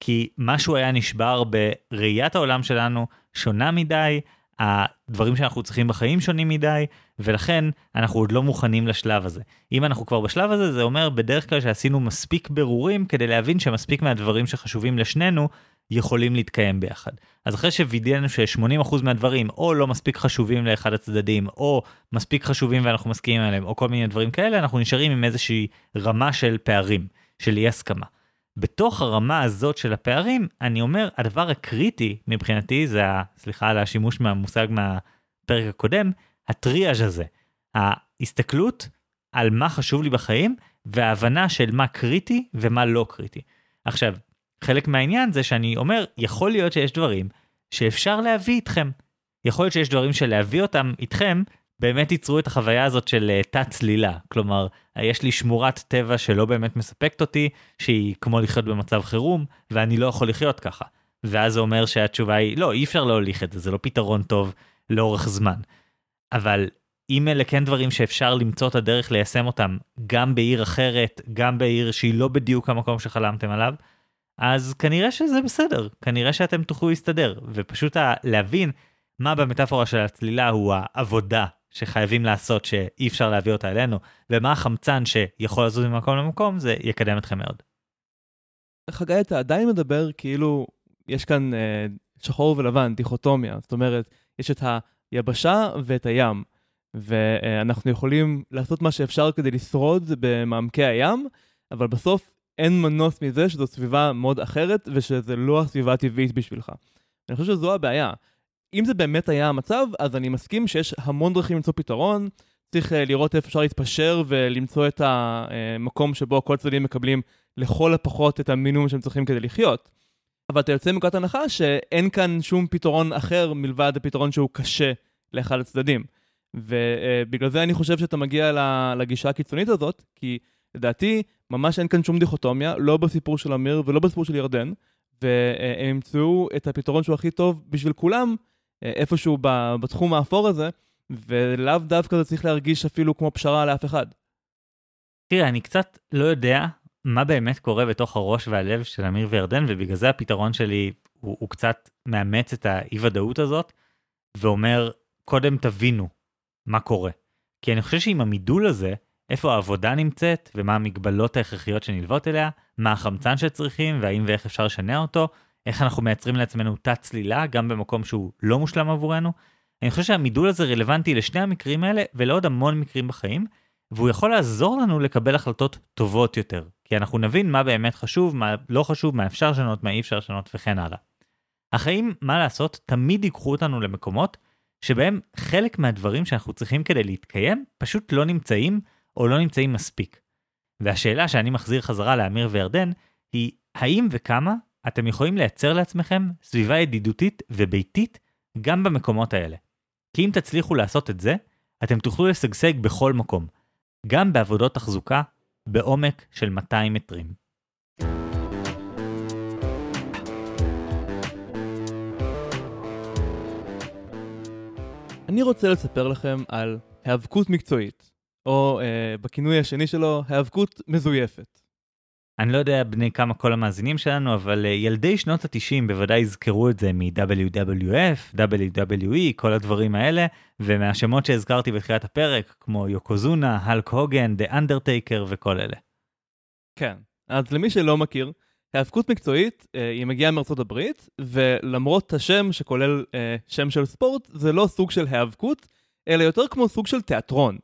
כי משהו היה נשבר בראיית העולם שלנו שונה מדי, הדברים שאנחנו צריכים בחיים שונים מדי, ולכן אנחנו עוד לא מוכנים לשלב הזה. אם אנחנו כבר בשלב הזה, זה אומר בדרך כלל שעשינו מספיק ברורים כדי להבין שמספיק מהדברים שחשובים לשנינו יכולים להתקיים ביחד. אז אחרי שווידאנו ש-80% מהדברים או לא מספיק חשובים לאחד הצדדים, או מספיק חשובים ואנחנו מסכימים עליהם, או כל מיני דברים כאלה, אנחנו נשארים עם איזושהי רמה של פערים, של אי הסכמה. בתוך הרמה הזאת של הפערים, אני אומר, הדבר הקריטי מבחינתי זה, סליחה על השימוש מהמושג מהפרק הקודם, הטריאז' הזה. ההסתכלות על מה חשוב לי בחיים, וההבנה של מה קריטי ומה לא קריטי. עכשיו, חלק מהעניין זה שאני אומר, יכול להיות שיש דברים שאפשר להביא איתכם. יכול להיות שיש דברים שלהביא אותם איתכם, באמת ייצרו את החוויה הזאת של uh, תת צלילה. כלומר, יש לי שמורת טבע שלא באמת מספקת אותי, שהיא כמו לחיות במצב חירום, ואני לא יכול לחיות ככה. ואז זה אומר שהתשובה היא, לא, אי אפשר להוליך את זה, זה לא פתרון טוב לאורך זמן. אבל אם אלה כן דברים שאפשר למצוא את הדרך ליישם אותם, גם בעיר אחרת, גם בעיר שהיא לא בדיוק המקום שחלמתם עליו, אז כנראה שזה בסדר, כנראה שאתם תוכלו להסתדר, ופשוט להבין מה במטאפורה של הצלילה הוא העבודה שחייבים לעשות שאי אפשר להביא אותה אלינו, ומה החמצן שיכול לזוז ממקום למקום, זה יקדם אתכם מאוד. חגי, אתה עדיין מדבר כאילו יש כאן אה, שחור ולבן, דיכוטומיה, זאת אומרת, יש את היבשה ואת הים, ואנחנו יכולים לעשות מה שאפשר כדי לשרוד במעמקי הים, אבל בסוף אין מנוס מזה שזו סביבה מאוד אחרת, ושזה לא הסביבה הטבעית בשבילך. אני חושב שזו הבעיה. אם זה באמת היה המצב, אז אני מסכים שיש המון דרכים למצוא פתרון. צריך אה, לראות איפה אפשר להתפשר ולמצוא את המקום שבו כל צדדים מקבלים לכל הפחות את המינימום שהם צריכים כדי לחיות. אבל אתה יוצא מנקודת הנחה שאין כאן שום פתרון אחר מלבד הפתרון שהוא קשה לאחד הצדדים. ובגלל זה אני חושב שאתה מגיע לגישה הקיצונית הזאת, כי לדעתי ממש אין כאן שום דיכוטומיה, לא בסיפור של אמיר ולא בסיפור של ירדן, והם ימצאו את הפתרון שהוא הכי טוב בשביל כולם, אה, איפשהו בתחום האפור הזה, ולאו דווקא זה צריך להרגיש אפילו כמו פשרה לאף אחד. תראה, אני קצת לא יודע מה באמת קורה בתוך הראש והלב של אמיר וירדן, ובגלל זה הפתרון שלי הוא, הוא קצת מאמץ את האי-ודאות הזאת, ואומר, קודם תבינו מה קורה. כי אני חושב שעם המידול הזה, איפה העבודה נמצאת, ומה המגבלות ההכרחיות שנלוות אליה, מה החמצן שצריכים, והאם ואיך אפשר לשנע אותו, איך אנחנו מייצרים לעצמנו תת צלילה, גם במקום שהוא לא מושלם עבורנו. אני חושב שהמידול הזה רלוונטי לשני המקרים האלה, ולעוד המון מקרים בחיים, והוא יכול לעזור לנו לקבל החלטות טובות יותר, כי אנחנו נבין מה באמת חשוב, מה לא חשוב, מה אפשר לשנות, מה אי אפשר לשנות וכן הלאה. החיים, מה לעשות, תמיד ייקחו אותנו למקומות שבהם חלק מהדברים שאנחנו צריכים כדי להתקיים פשוט לא נמצאים או לא נמצאים מספיק. והשאלה שאני מחזיר חזרה לאמיר וירדן היא האם וכמה אתם יכולים לייצר לעצמכם סביבה ידידותית וביתית גם במקומות האלה. כי אם תצליחו לעשות את זה, אתם תוכלו לשגשג בכל מקום, גם בעבודות תחזוקה בעומק של 200 מטרים. אני רוצה לספר לכם על היאבקות מקצועית, או אה, בכינוי השני שלו, היאבקות מזויפת. אני לא יודע בני כמה כל המאזינים שלנו, אבל אה, ילדי שנות ה-90 בוודאי יזכרו את זה מ-WWF, WWE, כל הדברים האלה, ומהשמות שהזכרתי בתחילת הפרק, כמו יוקוזונה, הלק הוגן, דה אנדרטייקר וכל אלה. כן, אז למי שלא מכיר, היאבקות מקצועית, אה, היא מגיעה מארצות הברית, ולמרות השם שכולל אה, שם של ספורט, זה לא סוג של היאבקות, אלא יותר כמו סוג של תיאטרון.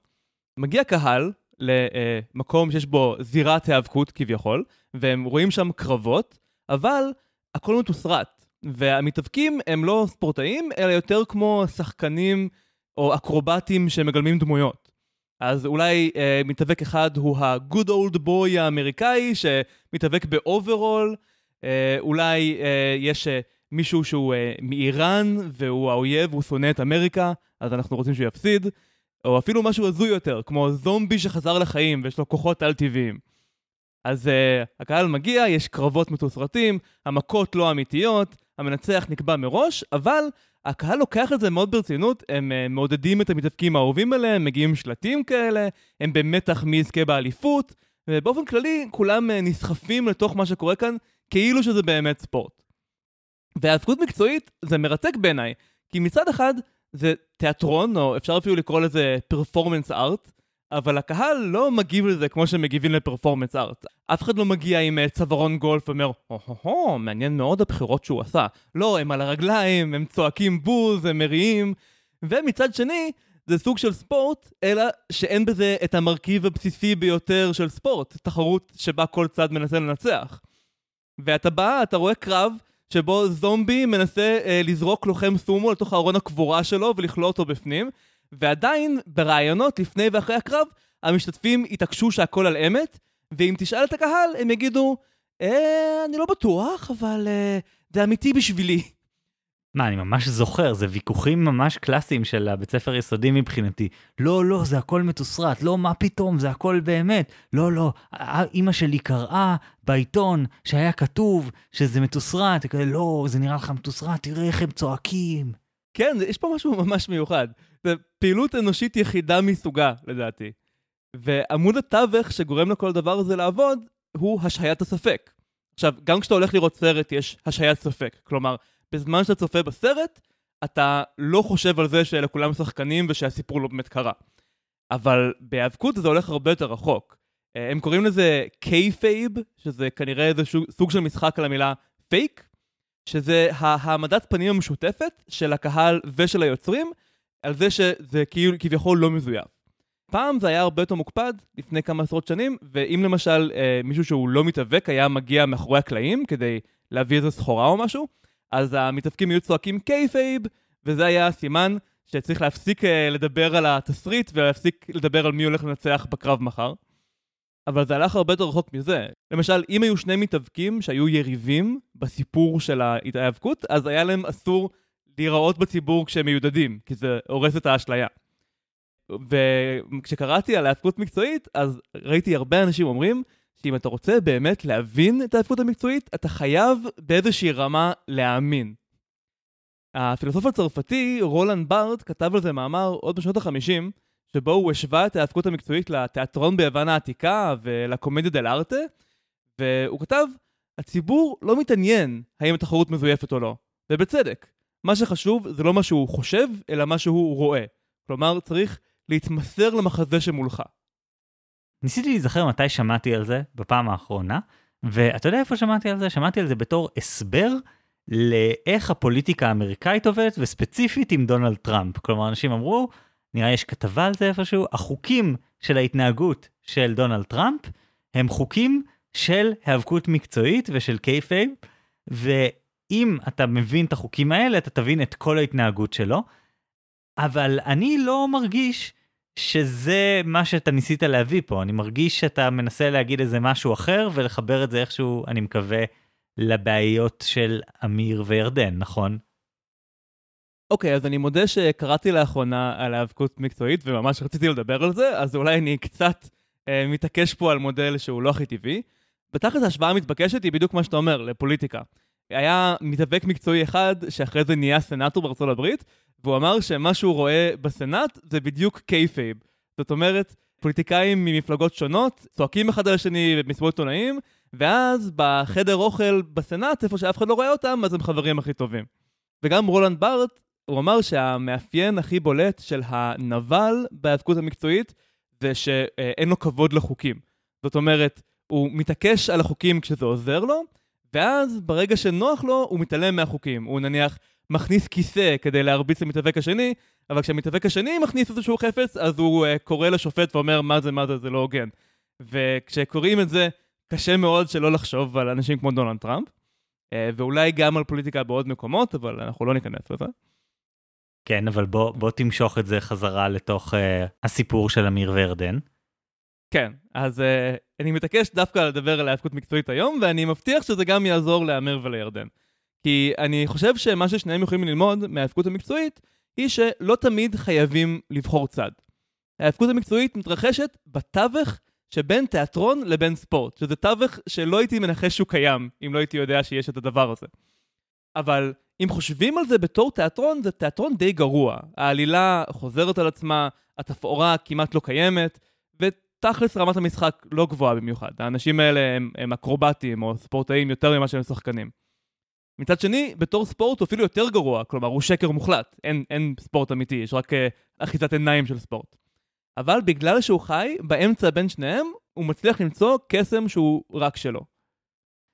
מגיע קהל למקום שיש בו זירת היאבקות כביכול, והם רואים שם קרבות, אבל הכל מתוסרט. והמתאבקים הם לא ספורטאים, אלא יותר כמו שחקנים או אקרובטים שמגלמים דמויות. אז אולי אה, מתאבק אחד הוא ה-good old boy האמריקאי שמתאבק באוברול, אה, אולי אה, יש אה, מישהו שהוא אה, מאיראן והוא האויב, הוא שונא את אמריקה, אז אנחנו רוצים שהוא יפסיד, או אפילו משהו הזוי יותר, כמו זומבי שחזר לחיים ויש לו כוחות על-טבעיים. אז אה, הקהל מגיע, יש קרבות מתוסרטים, המכות לא אמיתיות, המנצח נקבע מראש, אבל הקהל לוקח את זה מאוד ברצינות, הם uh, מעודדים את המתאבקים האהובים עליהם, מגיעים שלטים כאלה, הם במתח מי יזכה באליפות, ובאופן כללי כולם uh, נסחפים לתוך מה שקורה כאן, כאילו שזה באמת ספורט. והאבקות מקצועית זה מרתק בעיניי, כי מצד אחד זה תיאטרון, או אפשר אפילו לקרוא לזה פרפורמנס ארט, אבל הקהל לא מגיב לזה כמו שמגיבים לפרפורמנס ארט. אף אחד לא מגיע עם אה, צווארון גולף ואומר, הו-הו-הו, מעניין מאוד הבחירות שהוא עשה. לא, הם על הרגליים, הם צועקים בוז, הם מריעים. ומצד שני, זה סוג של ספורט, אלא שאין בזה את המרכיב הבסיסי ביותר של ספורט, תחרות שבה כל צד מנסה לנצח. ואתה בא, אתה רואה קרב שבו זומבי מנסה אה, לזרוק לוחם סומו לתוך ארון הקבורה שלו ולכלוא אותו בפנים, ועדיין, ברעיונות לפני ואחרי הקרב, המשתתפים התעקשו שהכל על אמת, ואם תשאל את הקהל, הם יגידו, אה, אני לא בטוח, אבל אה, זה אמיתי בשבילי. מה, אני ממש זוכר, זה ויכוחים ממש קלאסיים של הבית ספר יסודי מבחינתי. לא, לא, זה הכל מתוסרט, לא, מה פתאום, זה הכל באמת. לא, לא, אימא שלי קראה בעיתון שהיה כתוב שזה מתוסרט, וכאלה, לא, זה נראה לך מתוסרט, תראה איך הם צועקים. כן, יש פה משהו ממש מיוחד. זה פעילות אנושית יחידה מסוגה, לדעתי. ועמוד התווך שגורם לכל דבר הזה לעבוד, הוא השהיית הספק. עכשיו, גם כשאתה הולך לראות סרט יש השהיית ספק. כלומר, בזמן שאתה צופה בסרט, אתה לא חושב על זה שאלה כולם שחקנים ושהסיפור לא באמת קרה. אבל בהיאבקות זה הולך הרבה יותר רחוק. אה, הם קוראים לזה kayfabe, שזה כנראה איזה סוג של משחק על המילה פייק, שזה העמדת פנים המשותפת של הקהל ושל היוצרים, על זה שזה כאילו כביכול לא מזויף. פעם זה היה הרבה יותר מוקפד, לפני כמה עשרות שנים, ואם למשל אה, מישהו שהוא לא מתאבק היה מגיע מאחורי הקלעים כדי להביא איזה סחורה או משהו, אז המתאבקים היו צועקים kayfabe, וזה היה סימן שצריך להפסיק אה, לדבר על התסריט ולהפסיק לדבר על מי הולך לנצח בקרב מחר. אבל זה הלך הרבה יותר רחוק מזה. למשל, אם היו שני מתאבקים שהיו יריבים בסיפור של ההיאבקות, אז היה להם אסור להיראות בציבור כשהם מיודדים, כי זה הורס את האשליה. וכשקראתי על האבקות מקצועית, אז ראיתי הרבה אנשים אומרים שאם אתה רוצה באמת להבין את האבקות המקצועית, אתה חייב באיזושהי רמה להאמין. הפילוסוף הצרפתי, רולנד בארט, כתב על זה מאמר עוד בשנות ה-50, שבו הוא השווה את ההאבקות המקצועית לתיאטרון ביוון העתיקה ולקומדיה דל ארטה, והוא כתב, הציבור לא מתעניין האם התחרות מזויפת או לא, ובצדק. מה שחשוב זה לא מה שהוא חושב, אלא מה שהוא רואה. כלומר, צריך להתמסר למחזה שמולך. ניסיתי להיזכר מתי שמעתי על זה בפעם האחרונה, ואתה יודע איפה שמעתי על זה? שמעתי על זה בתור הסבר לאיך הפוליטיקה האמריקאית עובדת, וספציפית עם דונלד טראמפ. כלומר, אנשים אמרו, נראה יש כתבה על זה איפשהו, החוקים של ההתנהגות של דונלד טראמפ הם חוקים של היאבקות מקצועית ושל kayfabe, ואם אתה מבין את החוקים האלה, אתה תבין את כל ההתנהגות שלו. אבל אני לא מרגיש שזה מה שאתה ניסית להביא פה, אני מרגיש שאתה מנסה להגיד איזה משהו אחר ולחבר את זה איכשהו, אני מקווה, לבעיות של אמיר וירדן, נכון? אוקיי, אוקיי, אז אני מודה שקראתי לאחרונה על היאבקות מקצועית וממש רציתי לדבר על זה, אז אולי אני קצת אה, מתעקש פה על מודל שהוא לא הכי טבעי. בתכלס ההשוואה המתבקשת היא בדיוק מה שאתה אומר, לפוליטיקה. היה מתאבק מקצועי אחד שאחרי זה נהיה סנאטור בארצות הברית, והוא אמר שמה שהוא רואה בסנאט זה בדיוק kayfabe. זאת אומרת, פוליטיקאים ממפלגות שונות צועקים אחד על השני במסיבות עיתונאים, ואז בחדר אוכל בסנאט, איפה שאף אחד לא רואה אותם, אז הם חברים הכי טובים. וגם רולנד בארט הוא אמר שהמאפיין הכי בולט של הנבל בהיאבקות המקצועית זה שאין לו כבוד לחוקים. זאת אומרת, הוא מתעקש על החוקים כשזה עוזר לו, ואז ברגע שנוח לו, הוא מתעלם מהחוקים. הוא נניח מכניס כיסא כדי להרביץ למתאבק השני, אבל כשהמתאבק השני מכניס איזשהו חפץ, אז הוא uh, קורא לשופט ואומר מה זה, מה זה, זה לא הוגן. וכשקוראים את זה, קשה מאוד שלא לחשוב על אנשים כמו דונלד טראמפ, uh, ואולי גם על פוליטיקה בעוד מקומות, אבל אנחנו לא ניכנס לזה. כן, אבל בוא, בוא תמשוך את זה חזרה לתוך uh, הסיפור של אמיר וירדן. כן, אז uh, אני מתעקש דווקא לדבר על ההאבקות מקצועית היום, ואני מבטיח שזה גם יעזור לאמיר ולירדן. כי אני חושב שמה ששניהם יכולים ללמוד מההאבקות המקצועית, היא שלא תמיד חייבים לבחור צד. ההאבקות המקצועית מתרחשת בתווך שבין תיאטרון לבין ספורט, שזה תווך שלא הייתי מנחש שהוא קיים, אם לא הייתי יודע שיש את הדבר הזה. אבל אם חושבים על זה בתור תיאטרון, זה תיאטרון די גרוע. העלילה חוזרת על עצמה, התפאורה כמעט לא קיימת, ותכלס רמת המשחק לא גבוהה במיוחד. האנשים האלה הם, הם אקרובטים או ספורטאים יותר ממה שהם שחקנים. מצד שני, בתור ספורט הוא אפילו יותר גרוע, כלומר הוא שקר מוחלט, אין, אין ספורט אמיתי, יש רק uh, אחיזת עיניים של ספורט. אבל בגלל שהוא חי באמצע בין שניהם, הוא מצליח למצוא קסם שהוא רק שלו.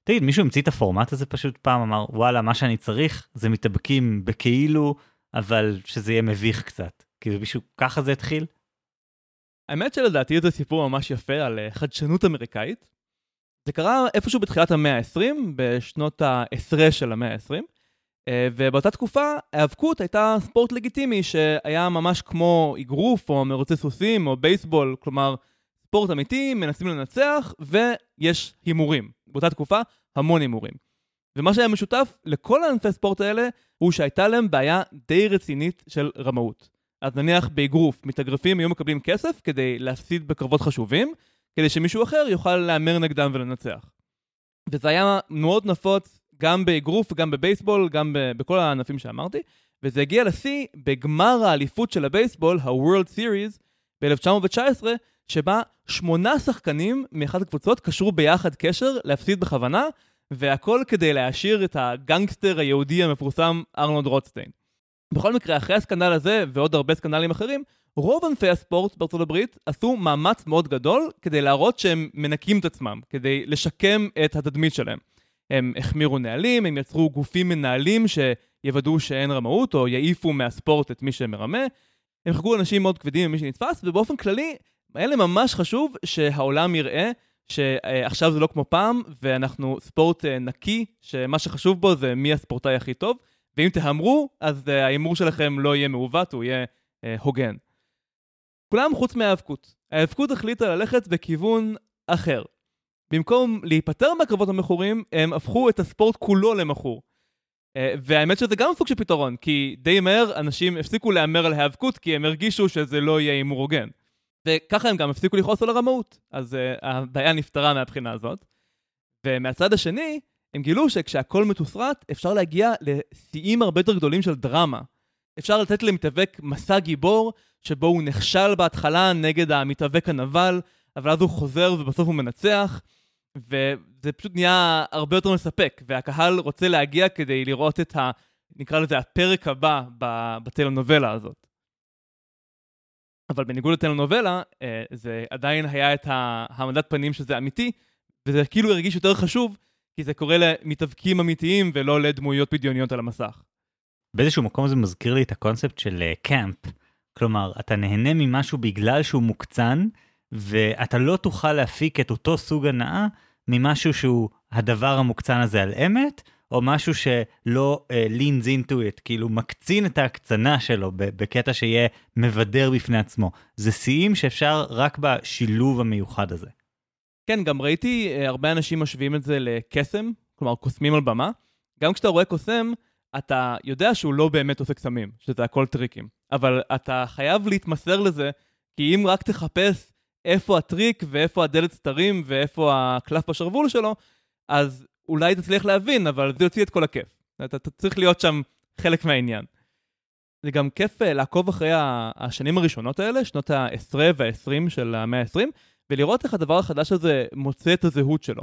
תגיד, מישהו המציא את הפורמט הזה פשוט פעם, אמר, וואלה, מה שאני צריך זה מתאבקים בכאילו, אבל שזה יהיה מביך קצת. כאילו מישהו, ככה זה התחיל? האמת שלדעתי זה סיפור ממש יפה על uh, חדשנות אמריקאית. זה קרה איפשהו בתחילת המאה ה-20, בשנות העשרה של המאה ה-20, אה, ובאותה תקופה ההיאבקות הייתה ספורט לגיטימי שהיה ממש כמו אגרוף או מרוצי סוסים או בייסבול, כלומר ספורט אמיתי, מנסים לנצח ויש הימורים. באותה תקופה המון הימורים. ומה שהיה משותף לכל הענפי ספורט האלה הוא שהייתה להם בעיה די רצינית של רמאות. אז נניח באגרוף מתאגרפים היו מקבלים כסף כדי להפסיד בקרבות חשובים, כדי שמישהו אחר יוכל להמר נגדם ולנצח. וזה היה מאוד נפוץ גם באגרוף וגם בבייסבול, גם בכל הענפים שאמרתי, וזה הגיע לשיא בגמר האליפות של הבייסבול, ה-World Series, ב-1919, שבה שמונה שחקנים מאחת הקבוצות קשרו ביחד קשר להפסיד בכוונה, והכל כדי להעשיר את הגנגסטר היהודי המפורסם ארנולד רוטסטיין. בכל מקרה, אחרי הסקנדל הזה ועוד הרבה סקנדלים אחרים, רוב ענפי הספורט בארצות הברית עשו מאמץ מאוד גדול כדי להראות שהם מנקים את עצמם, כדי לשקם את התדמית שלהם. הם החמירו נהלים, הם יצרו גופים מנהלים שיוודאו שאין רמאות או יעיפו מהספורט את מי שמרמה. הם חגגו אנשים מאוד כבדים ממי שנתפס, ובאופן כללי, היה להם ממש חשוב שהעולם יראה שעכשיו זה לא כמו פעם, ואנחנו ספורט אה, נקי, שמה שחשוב בו זה מי הספורטאי הכי טוב, ואם תהמרו, אז אה, ההימור שלכם לא יהיה מעוות, הוא יהיה אה, הוגן. כולם חוץ מהאבקות. האבקות החליטה ללכת בכיוון אחר. במקום להיפטר מהקרבות המכורים, הם הפכו את הספורט כולו למכור. Uh, והאמת שזה גם סוג של פתרון, כי די מהר אנשים הפסיקו להמר על האבקות, כי הם הרגישו שזה לא יהיה הימור הוגן. וככה הם גם הפסיקו לכעוס על הרמאות. אז uh, הבעיה נפתרה מהבחינה הזאת. ומהצד השני, הם גילו שכשהכול מתוסרט, אפשר להגיע לשיאים הרבה יותר גדולים של דרמה. אפשר לתת למתאבק מסע גיבור, שבו הוא נכשל בהתחלה נגד המתאבק הנבל, אבל אז הוא חוזר ובסוף הוא מנצח, וזה פשוט נהיה הרבה יותר מספק, והקהל רוצה להגיע כדי לראות את ה... נקרא לזה הפרק הבא בטלנובלה הזאת. אבל בניגוד לטלנובלה, אה, זה עדיין היה את העמדת פנים שזה אמיתי, וזה כאילו הרגיש יותר חשוב, כי זה קורה למתאבקים אמיתיים ולא לדמויות בדיוניות על המסך. באיזשהו מקום זה מזכיר לי את הקונספט של קאמפ. Uh, כלומר, אתה נהנה ממשהו בגלל שהוא מוקצן, ואתה לא תוכל להפיק את אותו סוג הנאה ממשהו שהוא הדבר המוקצן הזה על אמת, או משהו שלא uh, leans into it, כאילו מקצין את ההקצנה שלו בקטע שיהיה מבדר בפני עצמו. זה שיאים שאפשר רק בשילוב המיוחד הזה. כן, גם ראיתי uh, הרבה אנשים משווים את זה לקסם, כלומר קוסמים על במה. גם כשאתה רואה קוסם, אתה יודע שהוא לא באמת עושה קסמים, שזה הכל טריקים. אבל אתה חייב להתמסר לזה, כי אם רק תחפש איפה הטריק ואיפה הדלת סתרים ואיפה הקלף בשרוול שלו, אז אולי תצליח להבין, אבל זה יוציא את כל הכיף. אתה, אתה צריך להיות שם חלק מהעניין. זה גם כיף אה, לעקוב אחרי השנים הראשונות האלה, שנות ה-10 וה-20 של המאה ה-20, ולראות איך הדבר החדש הזה מוצא את הזהות שלו.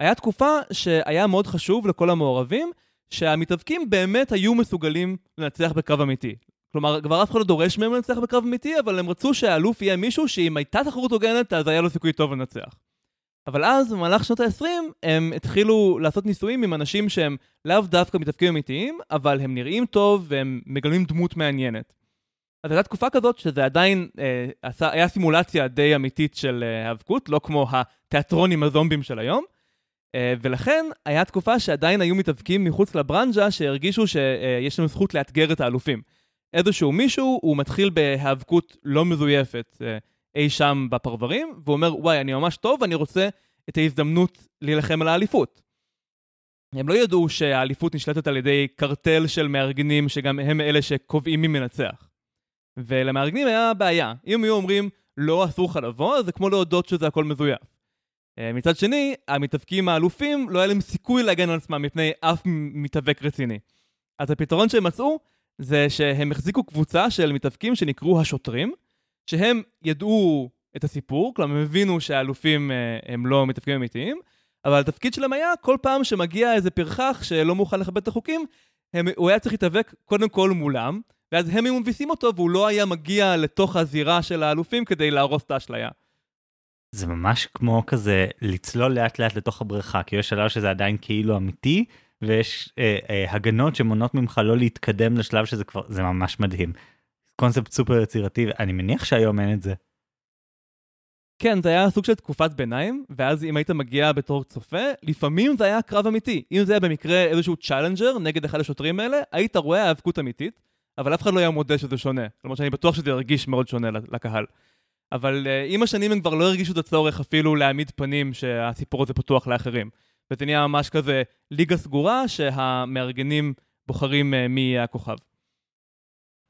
היה תקופה שהיה מאוד חשוב לכל המעורבים, שהמתאבקים באמת היו מסוגלים לנצח בקרב אמיתי. כלומר, כבר אף אחד לא דורש מהם לנצח בקרב אמיתי, אבל הם רצו שהאלוף יהיה מישהו שאם הייתה תחרות הוגנת, אז היה לו סיכוי טוב לנצח. אבל אז, במהלך שנות ה-20, הם התחילו לעשות ניסויים עם אנשים שהם לאו דווקא מתאפקים אמיתיים, אבל הם נראים טוב והם מגלים דמות מעניינת. אז הייתה תקופה כזאת שזה עדיין אה, עשה, היה סימולציה די אמיתית של אה, האבקות, לא כמו התיאטרון עם הזומבים של היום. אה, ולכן היה תקופה שעדיין היו מתאבקים מחוץ לברנז'ה שהרגישו שיש לנו זכות לאתגר את האלופים. איזשהו מישהו, הוא מתחיל בהיאבקות לא מזויפת אה, אי שם בפרברים, והוא אומר, וואי, אני ממש טוב, אני רוצה את ההזדמנות להילחם על האליפות. הם לא ידעו שהאליפות נשלטת על ידי קרטל של מארגנים, שגם הם אלה שקובעים מי מנצח. ולמארגנים היה בעיה. אם היו אומרים, לא, אסור לך לבוא, זה כמו להודות שזה הכל מזויף. אה, מצד שני, המתאבקים האלופים, לא היה להם סיכוי להגן על עצמם מפני אף מתאבק רציני. אז הפתרון שהם מצאו, זה שהם החזיקו קבוצה של מתאבקים שנקראו השוטרים, שהם ידעו את הסיפור, כלומר הם הבינו שהאלופים אה, הם לא מתאבקים אמיתיים, אבל התפקיד שלהם היה, כל פעם שמגיע איזה פרחח שלא מוכן לכבד את החוקים, הם, הוא היה צריך להתאבק קודם כל מולם, ואז הם היו מביסים אותו והוא לא היה מגיע לתוך הזירה של האלופים כדי להרוס את האשליה. זה ממש כמו כזה לצלול לאט לאט לתוך הבריכה, כי יש שלב שזה עדיין כאילו אמיתי, ויש אה, אה, הגנות שמונעות ממך לא להתקדם לשלב שזה כבר, זה ממש מדהים. קונספט סופר יצירתי, אני מניח שהיום אין את זה. כן, זה היה סוג של תקופת ביניים, ואז אם היית מגיע בתור צופה, לפעמים זה היה קרב אמיתי. אם זה היה במקרה איזשהו challenger נגד אחד השוטרים האלה, היית רואה היאבקות אמיתית, אבל אף אחד לא היה מודה שזה שונה. כלומר שאני בטוח שזה ירגיש מאוד שונה לקהל. אבל אה, עם השנים הם כבר לא הרגישו את הצורך אפילו להעמיד פנים שהסיפור הזה פתוח לאחרים. וזה נהיה ממש כזה ליגה סגורה שהמארגנים בוחרים uh, מי יהיה הכוכב.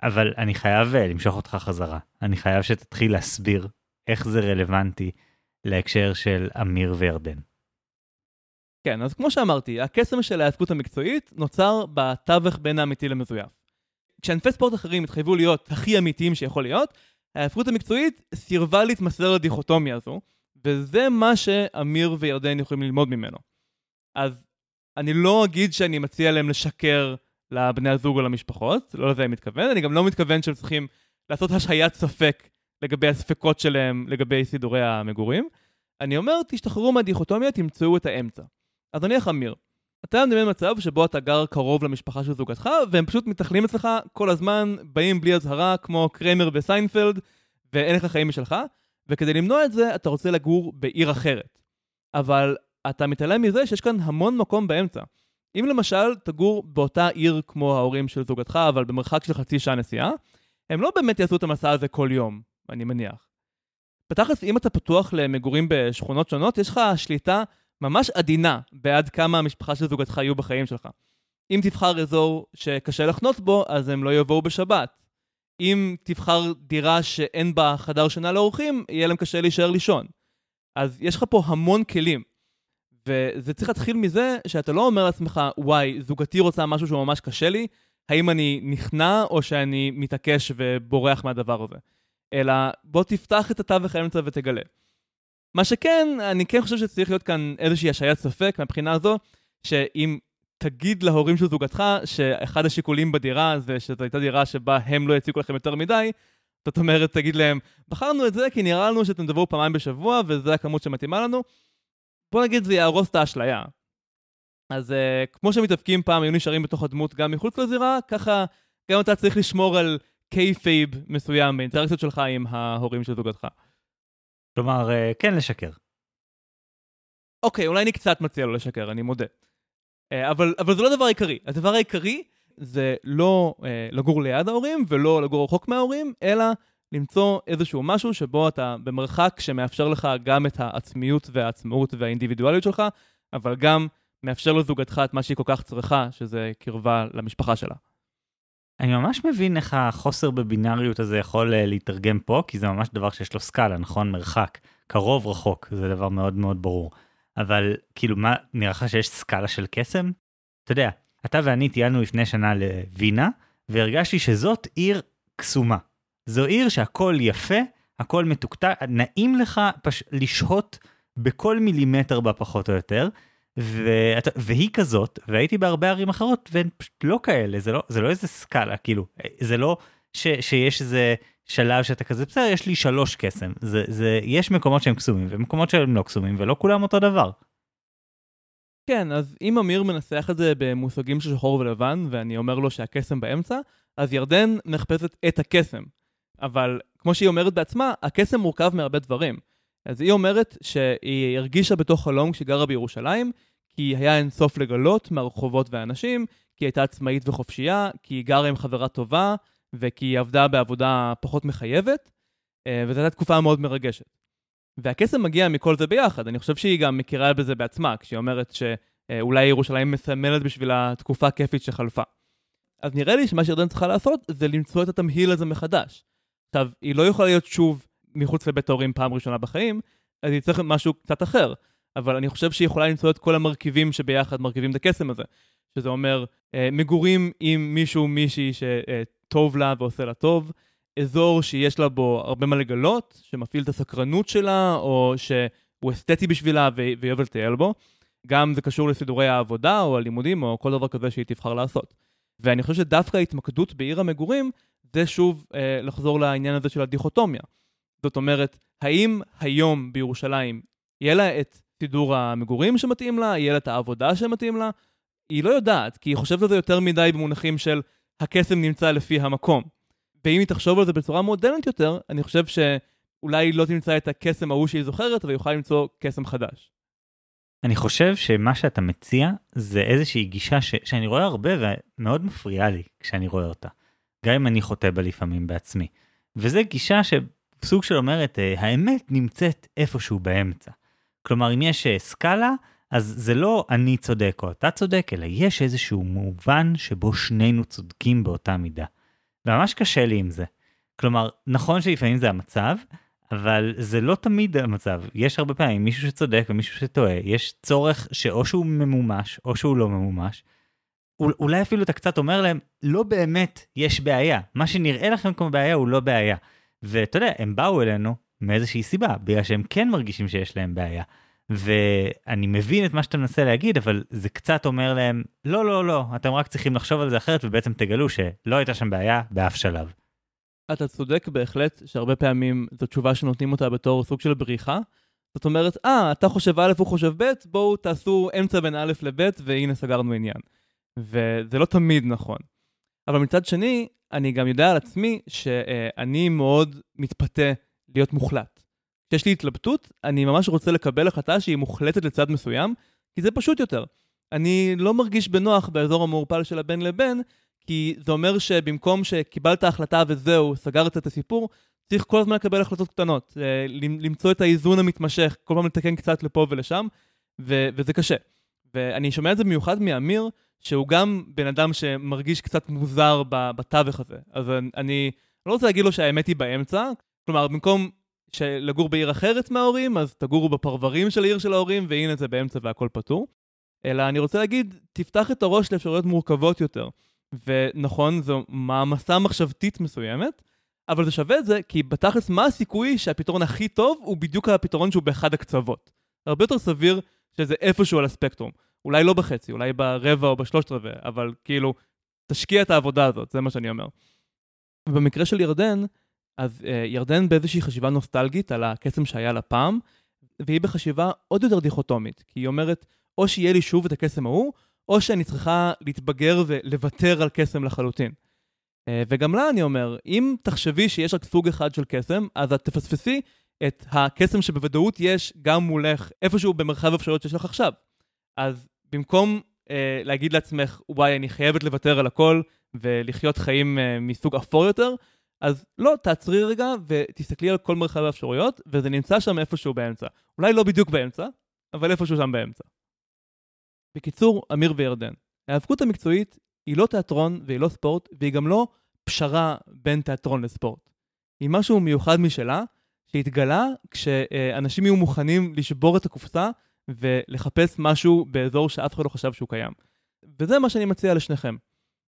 אבל אני חייב uh, למשוך אותך חזרה. אני חייב שתתחיל להסביר איך זה רלוונטי להקשר של אמיר וירדן. כן, אז כמו שאמרתי, הקסם של ההאבקות המקצועית נוצר בתווך בין האמיתי למזויף. כשענפי ספורט אחרים התחייבו להיות הכי אמיתיים שיכול להיות, ההפקות המקצועית סירבה להתמסר לדיכוטומיה הזו, וזה מה שאמיר וירדן יכולים ללמוד ממנו. אז אני לא אגיד שאני מציע להם לשקר לבני הזוג או למשפחות, לא לזה אני מתכוון, אני גם לא מתכוון שהם צריכים לעשות השהיית ספק לגבי הספקות שלהם לגבי סידורי המגורים. אני אומר, תשתחררו מהדיכוטומיה, תמצאו את האמצע. אז נניח אמיר, אתה מדמיין מצב שבו אתה גר קרוב למשפחה של זוגתך, והם פשוט מתנחלים אצלך כל הזמן, באים בלי אזהרה, כמו קרמר וסיינפלד, ואין לך חיים משלך, וכדי למנוע את זה, אתה רוצה לגור בעיר אחרת. אבל אתה מתעלם מזה שיש כאן המון מקום באמצע. אם למשל תגור באותה עיר כמו ההורים של זוגתך, אבל במרחק של חצי שעה נסיעה, הם לא באמת יעשו את המסע הזה כל יום, אני מניח. בתכלס, אם אתה פתוח למגורים בשכונות שונות, יש לך שליטה ממש עדינה בעד כמה המשפחה של זוגתך יהיו בחיים שלך. אם תבחר אזור שקשה לחנות בו, אז הם לא יבואו בשבת. אם תבחר דירה שאין בה חדר שינה לאורחים, יהיה להם קשה להישאר לישון. אז יש לך פה המון כלים. וזה צריך להתחיל מזה שאתה לא אומר לעצמך, וואי, זוגתי רוצה משהו שהוא ממש קשה לי, האם אני נכנע או שאני מתעקש ובורח מהדבר הזה. אלא בוא תפתח את התווך האמצע ותגלה. מה שכן, אני כן חושב שצריך להיות כאן איזושהי השעיית ספק מהבחינה הזו, שאם תגיד להורים של זוגתך שאחד השיקולים בדירה זה שזו הייתה דירה שבה הם לא יציקו לכם יותר מדי, זאת אומרת, תגיד להם, בחרנו את זה כי נראה לנו שאתם תבואו פעמיים בשבוע וזו הכמות שמתאימה לנו, בוא נגיד זה יהרוס את האשליה. אז אה, כמו שמתאבקים פעם היו נשארים בתוך הדמות גם מחוץ לזירה, ככה גם אתה צריך לשמור על kayfabe מסוים באינטראקציות שלך עם ההורים של זוגתך. כלומר, אה, כן לשקר. אוקיי, אולי אני קצת מציע לו לשקר, אני מודה. אה, אבל, אבל זה לא הדבר העיקרי. הדבר העיקרי זה לא אה, לגור ליד ההורים ולא לגור רחוק מההורים, אלא למצוא איזשהו משהו שבו אתה במרחק שמאפשר לך גם את העצמיות והעצמאות והאינדיבידואליות שלך, אבל גם מאפשר לזוגתך את מה שהיא כל כך צריכה, שזה קרבה למשפחה שלה. אני ממש מבין איך החוסר בבינאריות הזה יכול uh, להתרגם פה, כי זה ממש דבר שיש לו סקאלה, נכון? מרחק, קרוב רחוק, זה דבר מאוד מאוד ברור. אבל כאילו מה, נראה לך שיש סקאלה של קסם? אתה יודע, אתה ואני טיילנו לפני שנה לווינה, והרגשתי שזאת עיר קסומה. זו עיר שהכל יפה, הכל מתוקתק, נעים לך פש... לשהות בכל מילימטר בה פחות או יותר, ואת, והיא כזאת, והייתי בהרבה ערים אחרות, והן פשוט לא כאלה, זה לא, זה לא איזה סקאלה, כאילו, זה לא ש, שיש איזה שלב שאתה כזה, בסדר, יש לי שלוש קסם. זה, זה, יש מקומות שהם קסומים ומקומות שהם לא קסומים, ולא כולם אותו דבר. כן, אז אם אמיר מנסח את זה במושגים של שחור ולבן, ואני אומר לו שהקסם באמצע, אז ירדן מחפשת את הקסם. אבל כמו שהיא אומרת בעצמה, הקסם מורכב מהרבה דברים. אז היא אומרת שהיא הרגישה בתוך חלום כשהיא גרה בירושלים, כי היה אין סוף לגלות מהרחובות והאנשים, כי היא הייתה עצמאית וחופשייה, כי היא גרה עם חברה טובה, וכי היא עבדה בעבודה פחות מחייבת, אה, וזו הייתה תקופה מאוד מרגשת. והקסם מגיע מכל זה ביחד, אני חושב שהיא גם מכירה בזה בעצמה, כשהיא אומרת שאולי ירושלים מסמלת בשביל התקופה הכיפית שחלפה. אז נראה לי שמה שירדן צריכה לעשות זה למצוא את התמהיל הזה מחדש. עכשיו, היא לא יכולה להיות שוב מחוץ לבית ההורים פעם ראשונה בחיים, אז היא צריכה משהו קצת אחר. אבל אני חושב שהיא יכולה למצוא את כל המרכיבים שביחד מרכיבים את הקסם הזה. שזה אומר אה, מגורים עם מישהו, מישהי שטוב לה ועושה לה טוב, אזור שיש לה בו הרבה מה לגלות, שמפעיל את הסקרנות שלה, או שהוא אסתטי בשבילה והיא אוהבת לטייל בו. גם זה קשור לסידורי העבודה או הלימודים או כל דבר כזה שהיא תבחר לעשות. ואני חושב שדווקא ההתמקדות בעיר המגורים, זה שוב אה, לחזור לעניין הזה של הדיכוטומיה. זאת אומרת, האם היום בירושלים יהיה לה את סידור המגורים שמתאים לה, יהיה לה את העבודה שמתאים לה? היא לא יודעת, כי היא חושבת על זה יותר מדי במונחים של הקסם נמצא לפי המקום. ואם היא תחשוב על זה בצורה מודרנית יותר, אני חושב שאולי היא לא תמצא את הקסם ההוא שהיא זוכרת, אבל יכולה למצוא קסם חדש. אני חושב שמה שאתה מציע זה איזושהי גישה ש... שאני רואה הרבה ומאוד מפריעה לי כשאני רואה אותה. גם אם אני חוטא בה לפעמים בעצמי. וזה גישה שסוג של אומרת, אה, האמת נמצאת איפשהו באמצע. כלומר, אם יש אה, סקאלה, אז זה לא אני צודק או אתה צודק, אלא יש איזשהו מובן שבו שנינו צודקים באותה מידה. וממש קשה לי עם זה. כלומר, נכון שלפעמים זה המצב, אבל זה לא תמיד המצב. יש הרבה פעמים מישהו שצודק ומישהו שטועה, יש צורך שאו שהוא ממומש או שהוא לא ממומש. אולי אפילו אתה קצת אומר להם, לא באמת יש בעיה. מה שנראה לכם כמו בעיה הוא לא בעיה. ואתה יודע, הם באו אלינו מאיזושהי סיבה, בגלל שהם כן מרגישים שיש להם בעיה. ואני מבין את מה שאתה מנסה להגיד, אבל זה קצת אומר להם, לא, לא, לא, אתם רק צריכים לחשוב על זה אחרת, ובעצם תגלו שלא הייתה שם בעיה באף שלב. אתה צודק בהחלט שהרבה פעמים זו תשובה שנותנים אותה בתור סוג של בריחה. זאת אומרת, אה, אתה חושב א', הוא חושב ב', בואו תעשו אמצע בין א' לב', והנה סגרנו עניין. וזה לא תמיד נכון. אבל מצד שני, אני גם יודע על עצמי שאני מאוד מתפתה להיות מוחלט. כשיש לי התלבטות, אני ממש רוצה לקבל החלטה שהיא מוחלטת לצד מסוים, כי זה פשוט יותר. אני לא מרגיש בנוח באזור המעורפל של הבן לבן, כי זה אומר שבמקום שקיבלת החלטה וזהו, סגרת את הסיפור, צריך כל הזמן לקבל החלטות קטנות, אה, למצוא את האיזון המתמשך, כל פעם לתקן קצת לפה ולשם, ו- וזה קשה. ואני שומע את זה במיוחד מאמיר, שהוא גם בן אדם שמרגיש קצת מוזר בתווך הזה. אז אני לא רוצה להגיד לו שהאמת היא באמצע, כלומר, במקום לגור בעיר אחרת מההורים, אז תגורו בפרברים של העיר של ההורים, והנה זה באמצע והכל פתור. אלא אני רוצה להגיד, תפתח את הראש לאפשרויות מורכבות יותר. ונכון, זו מעמסה מחשבתית מסוימת, אבל זה שווה את זה, כי בתכלס מה הסיכוי שהפתרון הכי טוב הוא בדיוק הפתרון שהוא באחד הקצוות. הרבה יותר סביר שזה איפשהו על הספקטרום. אולי לא בחצי, אולי ברבע או בשלושת רבעי, אבל כאילו, תשקיע את העבודה הזאת, זה מה שאני אומר. ובמקרה של ירדן, אז uh, ירדן באיזושהי חשיבה נוסטלגית על הקסם שהיה לה פעם, והיא בחשיבה עוד יותר דיכוטומית, כי היא אומרת, או שיהיה לי שוב את הקסם ההוא, או שאני צריכה להתבגר ולוותר על קסם לחלוטין. Uh, וגם לה אני אומר, אם תחשבי שיש רק סוג אחד של קסם, אז את תפספסי את הקסם שבוודאות יש גם מולך איפשהו במרחב האפשרויות שיש לך עכשיו. אז במקום uh, להגיד לעצמך, וואי, אני חייבת לוותר על הכל ולחיות חיים uh, מסוג אפור יותר, אז לא, תעצרי רגע ותסתכלי על כל מרחב האפשרויות, וזה נמצא שם איפשהו באמצע. אולי לא בדיוק באמצע, אבל איפשהו שם באמצע. בקיצור, אמיר וירדן. ההיאבקות המקצועית היא לא תיאטרון והיא לא ספורט, והיא גם לא פשרה בין תיאטרון לספורט. היא משהו מיוחד משלה, שהתגלה כשאנשים יהיו מוכנים לשבור את הקופסה ולחפש משהו באזור שאף אחד לא חשב שהוא קיים. וזה מה שאני מציע לשניכם.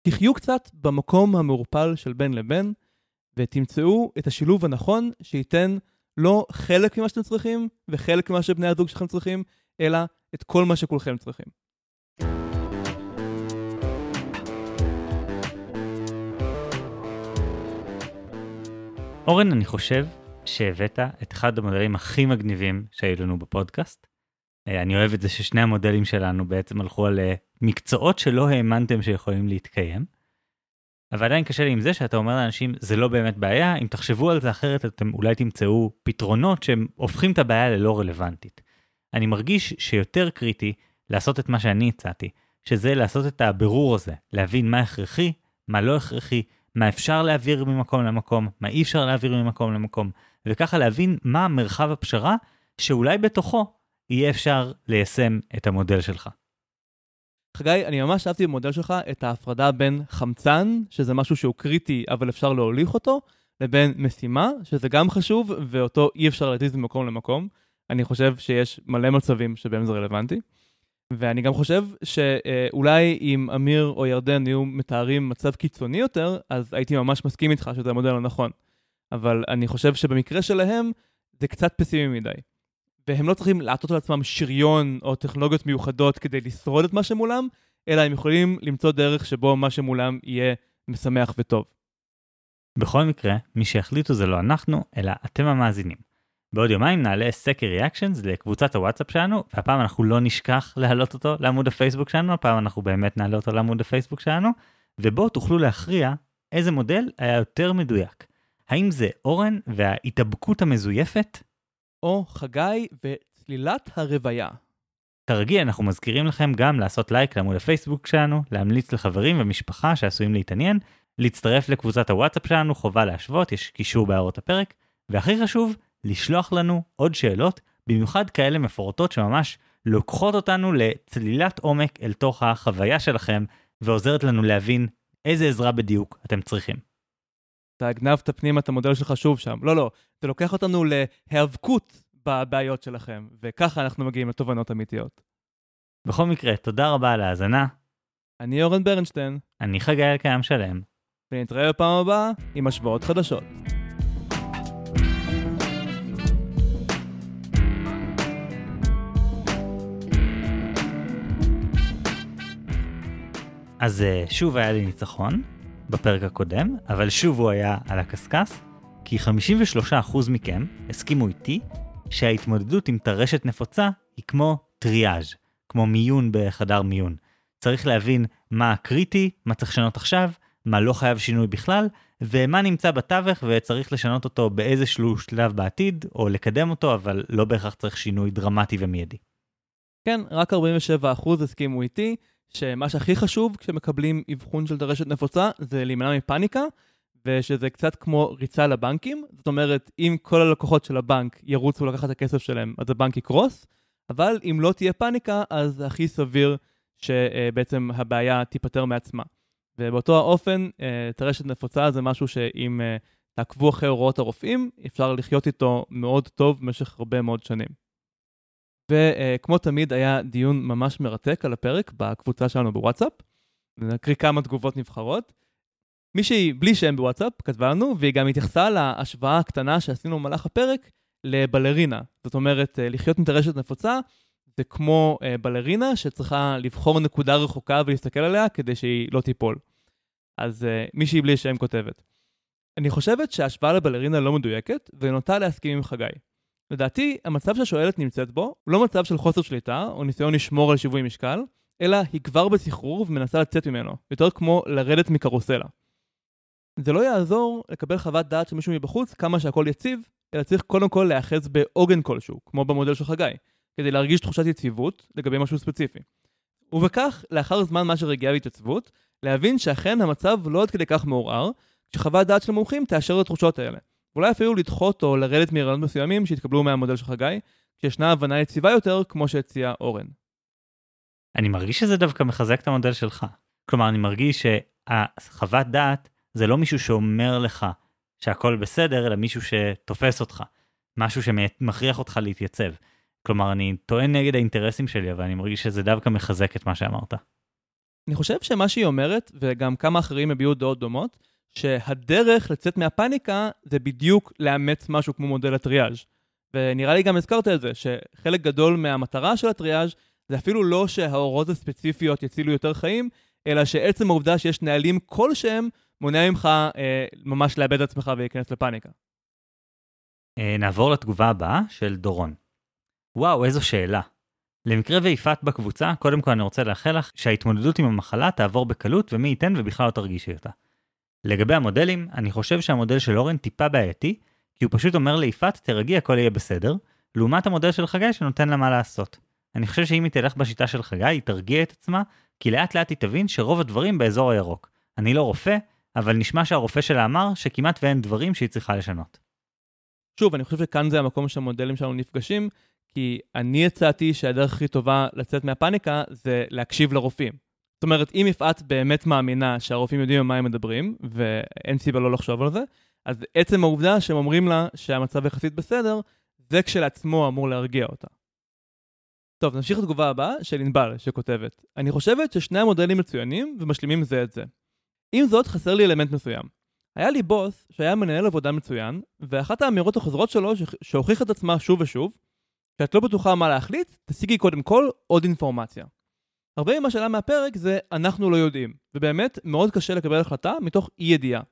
תחיו קצת במקום המעורפל של בין לבין, ותמצאו את השילוב הנכון שייתן לא חלק ממה שאתם צריכים וחלק ממה שבני הזוג שלכם צריכים, אלא את כל מה שכולכם צריכים. אורן, אני חושב שהבאת את אחד המודלים הכי מגניבים שהיו לנו בפודקאסט. אה, אני אוהב את זה ששני המודלים שלנו בעצם הלכו על אה, מקצועות שלא האמנתם שיכולים להתקיים. אבל עדיין קשה לי עם זה שאתה אומר לאנשים זה לא באמת בעיה, אם תחשבו על זה אחרת אתם אולי תמצאו פתרונות שהם הופכים את הבעיה ללא רלוונטית. אני מרגיש שיותר קריטי לעשות את מה שאני הצעתי, שזה לעשות את הבירור הזה, להבין מה הכרחי, מה לא הכרחי, מה אפשר להעביר ממקום למקום, מה אי אפשר להעביר ממקום למקום, וככה להבין מה מרחב הפשרה שאולי בתוכו יהיה אפשר ליישם את המודל שלך. חגי, אני ממש אהבתי במודל שלך את ההפרדה בין חמצן, שזה משהו שהוא קריטי אבל אפשר להוליך אותו, לבין משימה, שזה גם חשוב ואותו אי אפשר להזיז ממקום למקום. אני חושב שיש מלא מצבים שבהם זה רלוונטי. ואני גם חושב שאולי אם אמיר או ירדן היו מתארים מצב קיצוני יותר, אז הייתי ממש מסכים איתך שזה המודל הנכון. אבל אני חושב שבמקרה שלהם זה קצת פסימי מדי. והם לא צריכים לעטות על עצמם שריון או טכנולוגיות מיוחדות כדי לשרוד את מה שמולם, אלא הם יכולים למצוא דרך שבו מה שמולם יהיה משמח וטוב. בכל מקרה, מי שהחליטו זה לא אנחנו, אלא אתם המאזינים. בעוד יומיים נעלה סקר ריאקשנס לקבוצת הוואטסאפ שלנו, והפעם אנחנו לא נשכח להעלות אותו לעמוד הפייסבוק שלנו, הפעם אנחנו באמת נעלה אותו לעמוד הפייסבוק שלנו, ובו תוכלו להכריע איזה מודל היה יותר מדויק. האם זה אורן וההתאבקות המזויפת? או חגי וצלילת הרוויה. כרגיל אנחנו מזכירים לכם גם לעשות לייק לעמוד הפייסבוק שלנו, להמליץ לחברים ומשפחה שעשויים להתעניין, להצטרף לקבוצת הוואטסאפ שלנו, חובה להשוות, יש קישור בהערות הפרק, והכי חשוב, לשלוח לנו עוד שאלות, במיוחד כאלה מפורטות שממש לוקחות אותנו לצלילת עומק אל תוך החוויה שלכם, ועוזרת לנו להבין איזה עזרה בדיוק אתם צריכים. אתה הגנבת פנימה את המודל שלך שוב שם. לא, לא, זה לוקח אותנו להיאבקות בבעיות שלכם, וככה אנחנו מגיעים לתובנות אמיתיות. בכל מקרה, תודה רבה על ההאזנה. אני אורן ברנשטיין. אני חגי אלקיים שלם. ונתראה בפעם הבאה עם השוואות חדשות. אז אה, שוב היה לי ניצחון בפרק הקודם, אבל שוב הוא היה על הקשקש, כי 53% מכם הסכימו איתי שההתמודדות עם טרשת נפוצה היא כמו טריאז', כמו מיון בחדר מיון. צריך להבין מה קריטי, מה צריך לשנות עכשיו, מה לא חייב שינוי בכלל, ומה נמצא בתווך וצריך לשנות אותו באיזשהו שלב בעתיד, או לקדם אותו, אבל לא בהכרח צריך שינוי דרמטי ומיידי. כן, רק 47% הסכימו איתי, שמה שהכי חשוב כשמקבלים אבחון של טרשת נפוצה זה להימנע מפאניקה, ושזה קצת כמו ריצה לבנקים. זאת אומרת, אם כל הלקוחות של הבנק ירוצו לקחת את הכסף שלהם, אז הבנק יקרוס, אבל אם לא תהיה פאניקה, אז הכי סביר שבעצם הבעיה תיפתר מעצמה. ובאותו האופן, אה, טרשת נפוצה זה משהו שאם אה, תעקבו אחרי הוראות הרופאים, אפשר לחיות איתו מאוד טוב במשך הרבה מאוד שנים. וכמו תמיד היה דיון ממש מרתק על הפרק בקבוצה שלנו בוואטסאפ. נקריא כמה תגובות נבחרות. מישהי בלי שם בוואטסאפ כתבה לנו, והיא גם התייחסה להשוואה הקטנה שעשינו במהלך הפרק לבלרינה. זאת אומרת, אה, לחיות עם טרשת נפוצה זה כמו אה, בלרינה שצריכה לבחור נקודה רחוקה ולהסתכל עליה כדי שהיא לא תיפול. אז אה, מישהי בלי שם כותבת. אני חושבת שההשוואה לבלרינה לא מדויקת, ונוטה להסכים עם חגי. לדעתי, המצב שהשואלת נמצאת בו הוא לא מצב של חוסר שליטה או ניסיון לשמור על שיווי משקל, אלא היא כבר בסחרור ומנסה לצאת ממנו, יותר כמו לרדת מקרוסלה. זה לא יעזור לקבל חוות דעת של מישהו מבחוץ כמה שהכל יציב, אלא צריך קודם כל להיאחז בעוגן כלשהו, כמו במודל של חגי, כדי להרגיש תחושת יציבות לגבי משהו ספציפי. ובכך, לאחר זמן מה שרגיעה והתייצבות, להבין שאכן המצב לא עד כדי כך מעורער, כשחוות דעת של מומחים תאשר את התחושות האלה. ואולי אפילו לדחות או לרדת מרעיונות מסוימים שהתקבלו מהמודל של חגי, כשישנה הבנה יציבה יותר, כמו שהציע אורן. אני מרגיש שזה דווקא מחזק את המודל שלך. כלומר, אני מרגיש שהחוות דעת זה לא מישהו שאומר לך שהכל בסדר, אלא מישהו שתופס אותך. משהו שמכריח אותך להתייצב. כלומר, אני טוען נגד האינטרסים שלי, אבל אני מרגיש שזה דווקא מחזק את מה שאמרת. אני חושב שמה שהיא אומרת, וגם כמה אחרים הביעו דעות דומות, שהדרך לצאת מהפאניקה זה בדיוק לאמץ משהו כמו מודל הטריאז'. ונראה לי גם הזכרת את זה, שחלק גדול מהמטרה של הטריאז' זה אפילו לא שההוראות הספציפיות יצילו יותר חיים, אלא שעצם העובדה שיש נהלים כלשהם מונע ממך אה, ממש לאבד את עצמך ולהיכנס לפאניקה. אה, נעבור לתגובה הבאה של דורון. וואו, איזו שאלה. למקרה ויפעת בקבוצה, קודם כל אני רוצה לאחל לך שההתמודדות עם המחלה תעבור בקלות ומי ייתן ובכלל לא תרגישי אותה. לגבי המודלים, אני חושב שהמודל של אורן טיפה בעייתי, כי הוא פשוט אומר ליפעת, תרגי, הכל יהיה בסדר, לעומת המודל של חגי שנותן לה מה לעשות. אני חושב שאם היא תלך בשיטה של חגי, היא תרגיע את עצמה, כי לאט לאט היא תבין שרוב הדברים באזור הירוק. אני לא רופא, אבל נשמע שהרופא שלה אמר שכמעט ואין דברים שהיא צריכה לשנות. שוב, אני חושב שכאן זה המקום שהמודלים שלנו נפגשים, כי אני הצעתי שהדרך הכי טובה לצאת מהפאניקה זה להקשיב לרופאים. זאת אומרת, אם יפעת באמת מאמינה שהרופאים יודעים על מה הם מדברים, ואין סיבה לא לחשוב על זה, אז עצם העובדה שהם אומרים לה שהמצב יחסית בסדר, זה כשלעצמו אמור להרגיע אותה. טוב, נמשיך לתגובה הבאה של ענבל, שכותבת: אני חושבת ששני המודלים מצוינים ומשלימים זה את זה. עם זאת, חסר לי אלמנט מסוים. היה לי בוס שהיה מנהל עבודה מצוין, ואחת האמירות החוזרות שלו, שהוכיח את עצמה שוב ושוב, כשאת לא בטוחה מה להחליט, תשיגי קודם כל עוד אינפורמציה. הרבה ממה שעלה מהפרק זה אנחנו לא יודעים, ובאמת מאוד קשה לקבל החלטה מתוך אי ידיעה.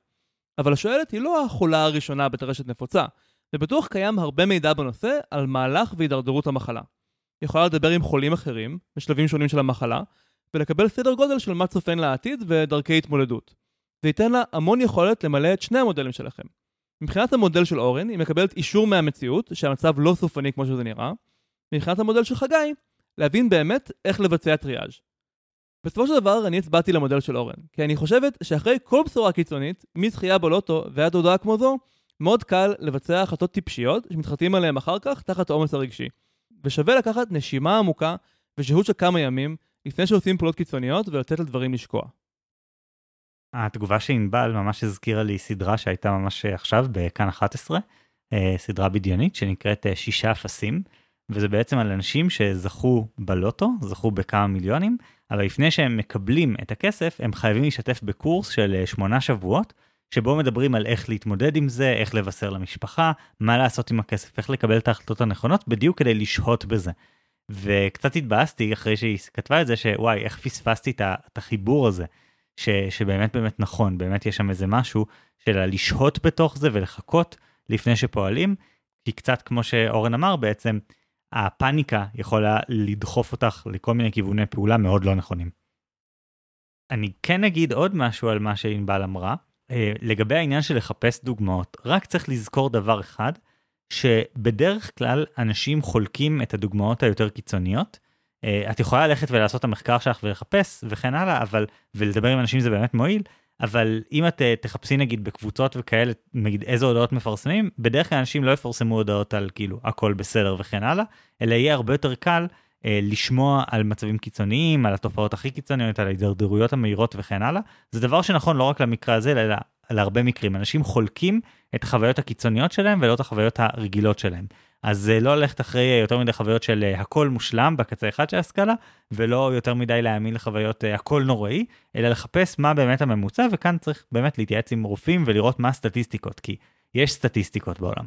אבל השואלת היא לא החולה הראשונה בטרשת נפוצה, ובטוח קיים הרבה מידע בנושא על מהלך והידרדרות המחלה. היא יכולה לדבר עם חולים אחרים, בשלבים שונים של המחלה, ולקבל סדר גודל של מה צופן לעתיד ודרכי התמודדות. זה ייתן לה המון יכולת למלא את שני המודלים שלכם. מבחינת המודל של אורן, היא מקבלת אישור מהמציאות שהמצב לא סופני כמו שזה נראה, ומבחינת המודל של חגי, להבין באמת איך לבצע טריאז'. בסופו של דבר אני הצבעתי למודל של אורן, כי אני חושבת שאחרי כל בשורה קיצונית, מזכייה בלוטו ועד הודעה כמו זו, מאוד קל לבצע החלטות טיפשיות שמתחרטים עליהן אחר כך תחת העומס הרגשי. ושווה לקחת נשימה עמוקה ושהות של כמה ימים לפני שעושים פעולות קיצוניות ולתת לדברים לשקוע. התגובה של ענבל ממש הזכירה לי סדרה שהייתה ממש עכשיו בכאן 11, אה, סדרה בדיונית שנקראת אה, שישה אפסים, וזה בעצם על אנשים שזכו בלוטו, זכו בכמה מיליונים, אבל לפני שהם מקבלים את הכסף, הם חייבים להשתתף בקורס של אה, שמונה שבועות, שבו מדברים על איך להתמודד עם זה, איך לבשר למשפחה, מה לעשות עם הכסף, איך לקבל את ההחלטות הנכונות, בדיוק כדי לשהות בזה. וקצת התבאסתי אחרי שהיא כתבה את זה, שוואי, איך פספסתי את החיבור הזה, ש, שבאמת באמת נכון, באמת יש שם איזה משהו של לשהות בתוך זה ולחכות לפני שפועלים, כי קצת כמו שאורן אמר בעצם, הפאניקה יכולה לדחוף אותך לכל מיני כיווני פעולה מאוד לא נכונים. אני כן אגיד עוד משהו על מה שענבל אמרה, אה, לגבי העניין של לחפש דוגמאות, רק צריך לזכור דבר אחד, שבדרך כלל אנשים חולקים את הדוגמאות היותר קיצוניות. אה, את יכולה ללכת ולעשות את המחקר שלך ולחפש וכן הלאה, אבל, ולדבר עם אנשים זה באמת מועיל, אבל אם את אה, תחפשי נגיד בקבוצות וכאלה, נגיד איזה הודעות מפרסמים, בדרך כלל אנשים לא יפרסמו הודעות על כאילו הכל בסדר וכן הלאה, אלא יהיה הרבה יותר קל אה, לשמוע על מצבים קיצוניים, על התופעות הכי קיצוניות, על ההידרדרויות המהירות וכן הלאה. זה דבר שנכון לא רק למקרה הזה, אלא להרבה מקרים. אנשים חולקים את החוויות הקיצוניות שלהם ולא את החוויות הרגילות שלהם. אז אה, לא ללכת אחרי יותר מדי חוויות של אה, הכל מושלם בקצה אחד של הסקאלה, ולא יותר מדי להאמין לחוויות הכל נוראי, אלא לחפש מה באמת הממוצע, וכאן צריך באמת להתייעץ עם רופאים ולראות מה הסטטיסטיקות, כי יש סטטיסטיקות בעולם.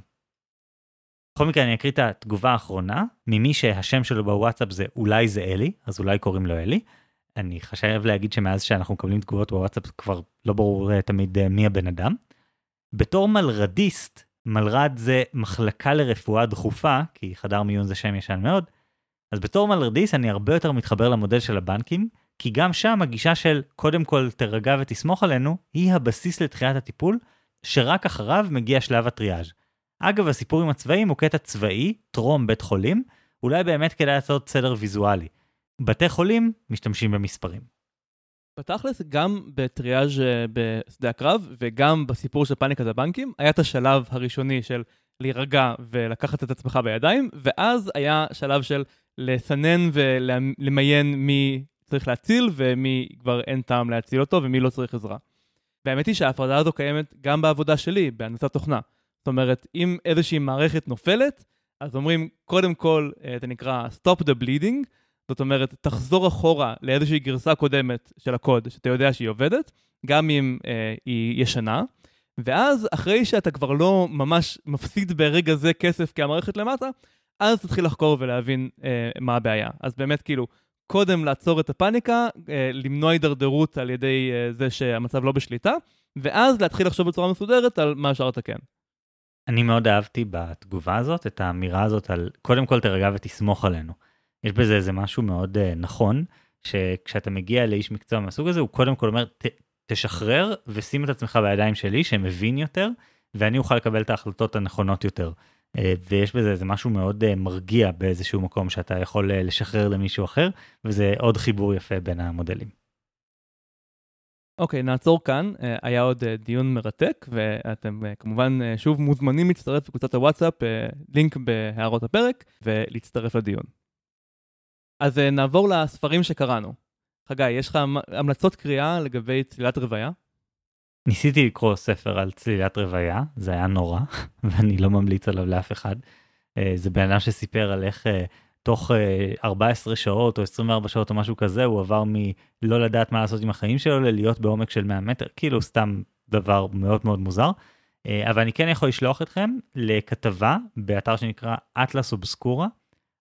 בכל מקרה אני אקריא את התגובה האחרונה, ממי שהשם שלו בוואטסאפ זה אולי זה אלי, אז אולי קוראים לו אלי. אני חייב להגיד שמאז שאנחנו מקבלים תגובות בוואטסאפ כבר לא ברור אה, תמיד אה, מי הבן אדם. בתור מלרדיסט, מלר"ד זה מחלקה לרפואה דחופה, כי חדר מיון זה שם ישן מאוד, אז בתור מלרדיסט אני הרבה יותר מתחבר למודל של הבנקים, כי גם שם הגישה של קודם כל תרגע ותסמוך עלינו, היא הבסיס לתחילת הטיפול, שרק אחריו מגיע שלב הטריאז'. אגב, הסיפור עם הצבעים הוא קטע צבאי, טרום בית חולים, אולי באמת כדאי לעשות סדר ויזואלי. בתי חולים משתמשים במספרים. בתכלס, גם בטריאז' אה, בשדה הקרב וגם בסיפור של פאניקת הבנקים, היה את השלב הראשוני של להירגע ולקחת את עצמך בידיים, ואז היה שלב של לסנן ולמיין מי צריך להציל ומי כבר אין טעם להציל אותו ומי לא צריך עזרה. והאמת היא שההפרדה הזו קיימת גם בעבודה שלי, בהנדסת תוכנה. זאת אומרת, אם איזושהי מערכת נופלת, אז אומרים, קודם כל, אה, זה נקרא Stop the Bleeding, זאת אומרת, תחזור אחורה לאיזושהי גרסה קודמת של הקוד, שאתה יודע שהיא עובדת, גם אם אה, היא ישנה, ואז, אחרי שאתה כבר לא ממש מפסיד ברגע זה כסף כי המערכת למטה, אז תתחיל לחקור ולהבין אה, מה הבעיה. אז באמת, כאילו, קודם לעצור את הפאניקה, אה, למנוע הידרדרות על ידי אה, זה שהמצב לא בשליטה, ואז להתחיל לחשוב בצורה מסודרת על מה אפשר לתקן. אני מאוד אהבתי בתגובה הזאת את האמירה הזאת על קודם כל תרגע ותסמוך עלינו. יש בזה איזה משהו מאוד uh, נכון, שכשאתה מגיע לאיש מקצוע מהסוג הזה, הוא קודם כל אומר, תשחרר ושים את עצמך בידיים שלי שמבין יותר, ואני אוכל לקבל את ההחלטות הנכונות יותר. Uh, ויש בזה איזה משהו מאוד uh, מרגיע באיזשהו מקום שאתה יכול uh, לשחרר למישהו אחר, וזה עוד חיבור יפה בין המודלים. אוקיי, okay, נעצור כאן. Uh, היה עוד uh, דיון מרתק, ואתם uh, כמובן uh, שוב מוזמנים להצטרף לקבוצת הוואטסאפ, uh, לינק בהערות הפרק, ולהצטרף לדיון. אז uh, נעבור לספרים שקראנו. חגי, יש לך המלצות קריאה לגבי צלילת רוויה? ניסיתי לקרוא ספר על צלילת רוויה, זה היה נורא, ואני לא ממליץ עליו לאף אחד. Uh, זה בן אדם שסיפר על איך... Uh, תוך 14 אה, שעות או 24 שעות או משהו כזה, הוא עבר מלא לדעת מה לעשות עם החיים שלו ללהיות בעומק של 100 מטר, כאילו סתם דבר מאוד מאוד מוזר. אה, אבל אני כן יכול לשלוח אתכם לכתבה באתר שנקרא Atlas Obscura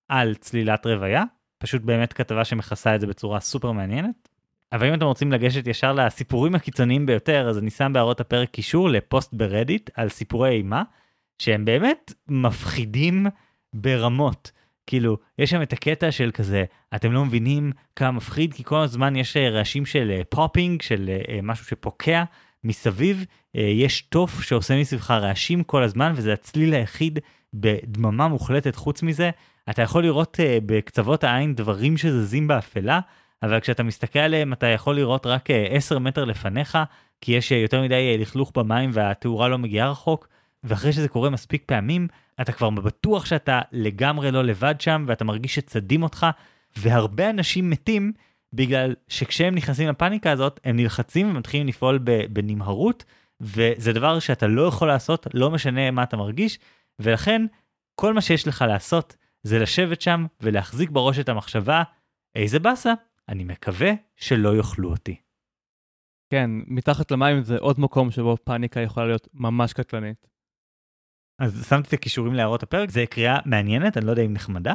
על צלילת רוויה, פשוט באמת כתבה שמכסה את זה בצורה סופר מעניינת. אבל אם אתם רוצים לגשת ישר לסיפורים הקיצוניים ביותר, אז אני שם בהערות הפרק קישור לפוסט ברדיט על סיפורי אימה, שהם באמת מפחידים ברמות. כאילו, יש שם את הקטע של כזה, אתם לא מבינים כמה מפחיד, כי כל הזמן יש אה, רעשים של popping, אה, של אה, משהו שפוקע מסביב, יש תוף שעושה מסביבך רעשים כל הזמן, וזה הצליל היחיד בדממה מוחלטת חוץ מזה. אתה יכול לראות בקצוות העין דברים שזזים באפלה, אבל כשאתה מסתכל עליהם אתה יכול לראות רק 10 מטר לפניך, כי יש יותר מדי לכלוך במים והתאורה לא מגיעה רחוק, ואחרי שזה קורה מספיק פעמים, אתה כבר בטוח שאתה לגמרי לא לבד שם, ואתה מרגיש שצדים אותך, והרבה אנשים מתים בגלל שכשהם נכנסים לפאניקה הזאת, הם נלחצים ומתחילים לפעול בנמהרות, וזה דבר שאתה לא יכול לעשות, לא משנה מה אתה מרגיש, ולכן כל מה שיש לך לעשות זה לשבת שם ולהחזיק בראש את המחשבה, איזה באסה, אני מקווה שלא יאכלו אותי. כן, מתחת למים זה עוד מקום שבו פאניקה יכולה להיות ממש קטלנית. אז שמתי את הכישורים להערות הפרק, זה קריאה מעניינת, אני לא יודע אם נחמדה,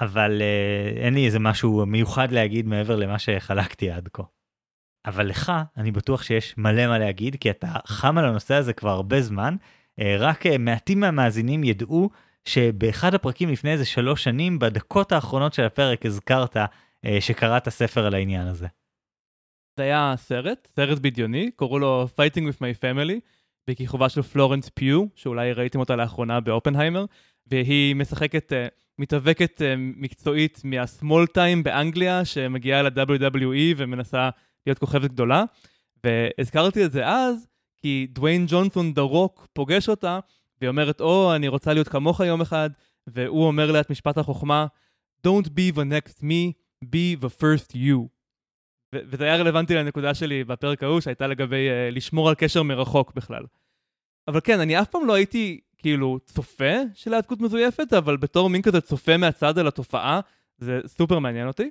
אבל uh, אין לי איזה משהו מיוחד להגיד מעבר למה שחלקתי עד כה. אבל לך, אני בטוח שיש מלא מה להגיד, כי אתה חם על הנושא הזה כבר הרבה זמן, uh, רק uh, מעטים מהמאזינים ידעו שבאחד הפרקים לפני איזה שלוש שנים, בדקות האחרונות של הפרק הזכרת uh, שקראת ספר על העניין הזה. זה היה סרט, סרט בדיוני, קראו לו Fighting with my family. בכיכובה של פלורנס פיו, שאולי ראיתם אותה לאחרונה באופנהיימר, והיא משחקת, uh, מתאבקת uh, מקצועית מהסמול טיים באנגליה, שמגיעה ל-WWE ומנסה להיות כוכבת גדולה. והזכרתי את זה אז, כי דוויין ג'ונסון דה רוק פוגש אותה, והיא אומרת, או, oh, אני רוצה להיות כמוך יום אחד, והוא אומר לה את משפט החוכמה, Don't be the next me, be the first you. וזה היה רלוונטי לנקודה שלי בפרק ההוא, שהייתה לגבי uh, לשמור על קשר מרחוק בכלל. אבל כן, אני אף פעם לא הייתי כאילו צופה של היאבקות מזויפת, אבל בתור מין כזה צופה מהצד על התופעה, זה סופר מעניין אותי.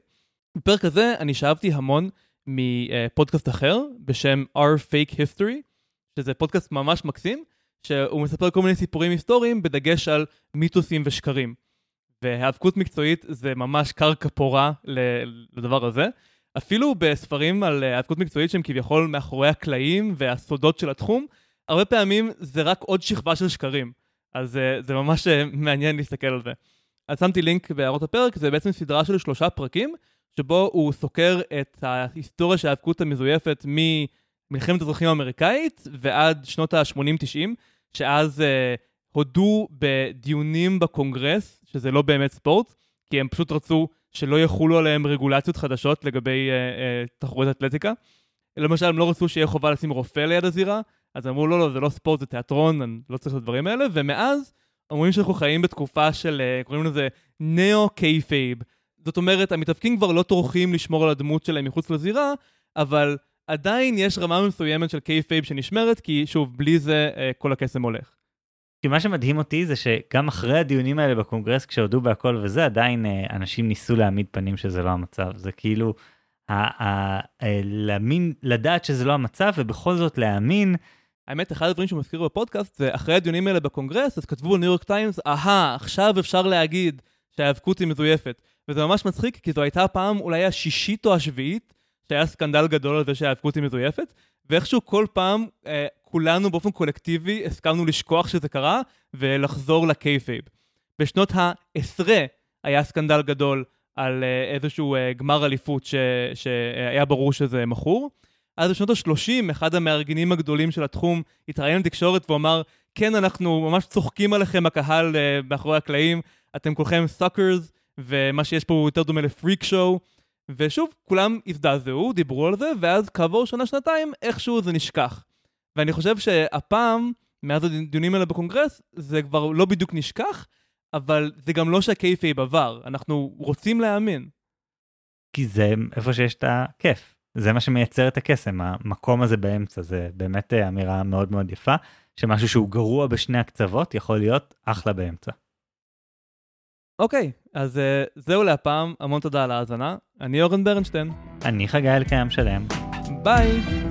בפרק הזה אני שאבתי המון מפודקאסט אחר בשם Our Fake History, שזה פודקאסט ממש מקסים, שהוא מספר כל מיני סיפורים היסטוריים בדגש על מיתוסים ושקרים. והיאבקות מקצועית זה ממש קרקע פורה לדבר הזה. אפילו בספרים על היאבקות מקצועית שהם כביכול מאחורי הקלעים והסודות של התחום, הרבה פעמים זה רק עוד שכבה של שקרים. אז uh, זה ממש uh, מעניין להסתכל על זה. אז שמתי לינק בהערות הפרק, זה בעצם סדרה של שלושה פרקים, שבו הוא סוקר את ההיסטוריה של ההאבקות המזויפת ממלחמת האזרחים האמריקאית ועד שנות ה-80-90, שאז uh, הודו בדיונים בקונגרס, שזה לא באמת ספורט, כי הם פשוט רצו שלא יחולו עליהם רגולציות חדשות לגבי uh, uh, תחרויות אתלטיקה. למשל, הם לא רצו שיהיה חובה לשים רופא ליד הזירה, אז אמרו, לא, לא, זה לא ספורט, זה תיאטרון, אני לא צריך את הדברים האלה, ומאז אומרים שאנחנו חיים בתקופה של, אה, קוראים לזה neo kayfabe. זאת אומרת, המתאבקים כבר לא טורחים לשמור על הדמות שלהם מחוץ לזירה, אבל עדיין יש רמה מסוימת של kayfabe שנשמרת, כי שוב, בלי זה אה, כל הקסם הולך. כי מה שמדהים אותי זה שגם אחרי הדיונים האלה בקונגרס, כשהודו בהכל וזה, עדיין אה, אנשים ניסו להעמיד פנים שזה לא המצב. זה כאילו, להאמין, לדעת שזה לא המצב, ובכל זאת להאמין האמת, אחד הדברים שהוא מזכיר בפודקאסט, זה אחרי הדיונים האלה בקונגרס, אז כתבו בניו יורק טיימס, אהה, עכשיו אפשר להגיד שההיאבקות היא מזויפת. וזה ממש מצחיק, כי זו הייתה פעם אולי השישית או השביעית, שהיה סקנדל גדול על זה שההיאבקות היא מזויפת, ואיכשהו כל פעם, אה, כולנו באופן קולקטיבי הסכמנו לשכוח שזה קרה ולחזור ל kayfabe. בשנות העשרה היה סקנדל גדול על אה, איזשהו אה, גמר אליפות ש... שהיה ברור שזה מכור. אז בשנות ה-30, אחד המארגנים הגדולים של התחום התראיין לתקשורת ואמר, כן, אנחנו ממש צוחקים עליכם, הקהל אה, מאחורי הקלעים, אתם כולכם suckers, ומה שיש פה הוא יותר דומה ל freak show. ושוב, כולם הזדעזעו, דיברו על זה, ואז כעבור שנה-שנתיים, איכשהו זה נשכח. ואני חושב שהפעם, מאז הדיונים האלה בקונגרס, זה כבר לא בדיוק נשכח, אבל זה גם לא שה kayfabe עבר, אנחנו רוצים להאמין. כי זה איפה שיש את הכיף. זה מה שמייצר את הקסם, המקום הזה באמצע, זה באמת אה, אמירה מאוד מאוד יפה, שמשהו שהוא גרוע בשני הקצוות יכול להיות אחלה באמצע. אוקיי, אז אה, זהו להפעם, המון תודה על ההאזנה. אני אורן ברנשטיין. אני חגי אלקיים שלם. ביי!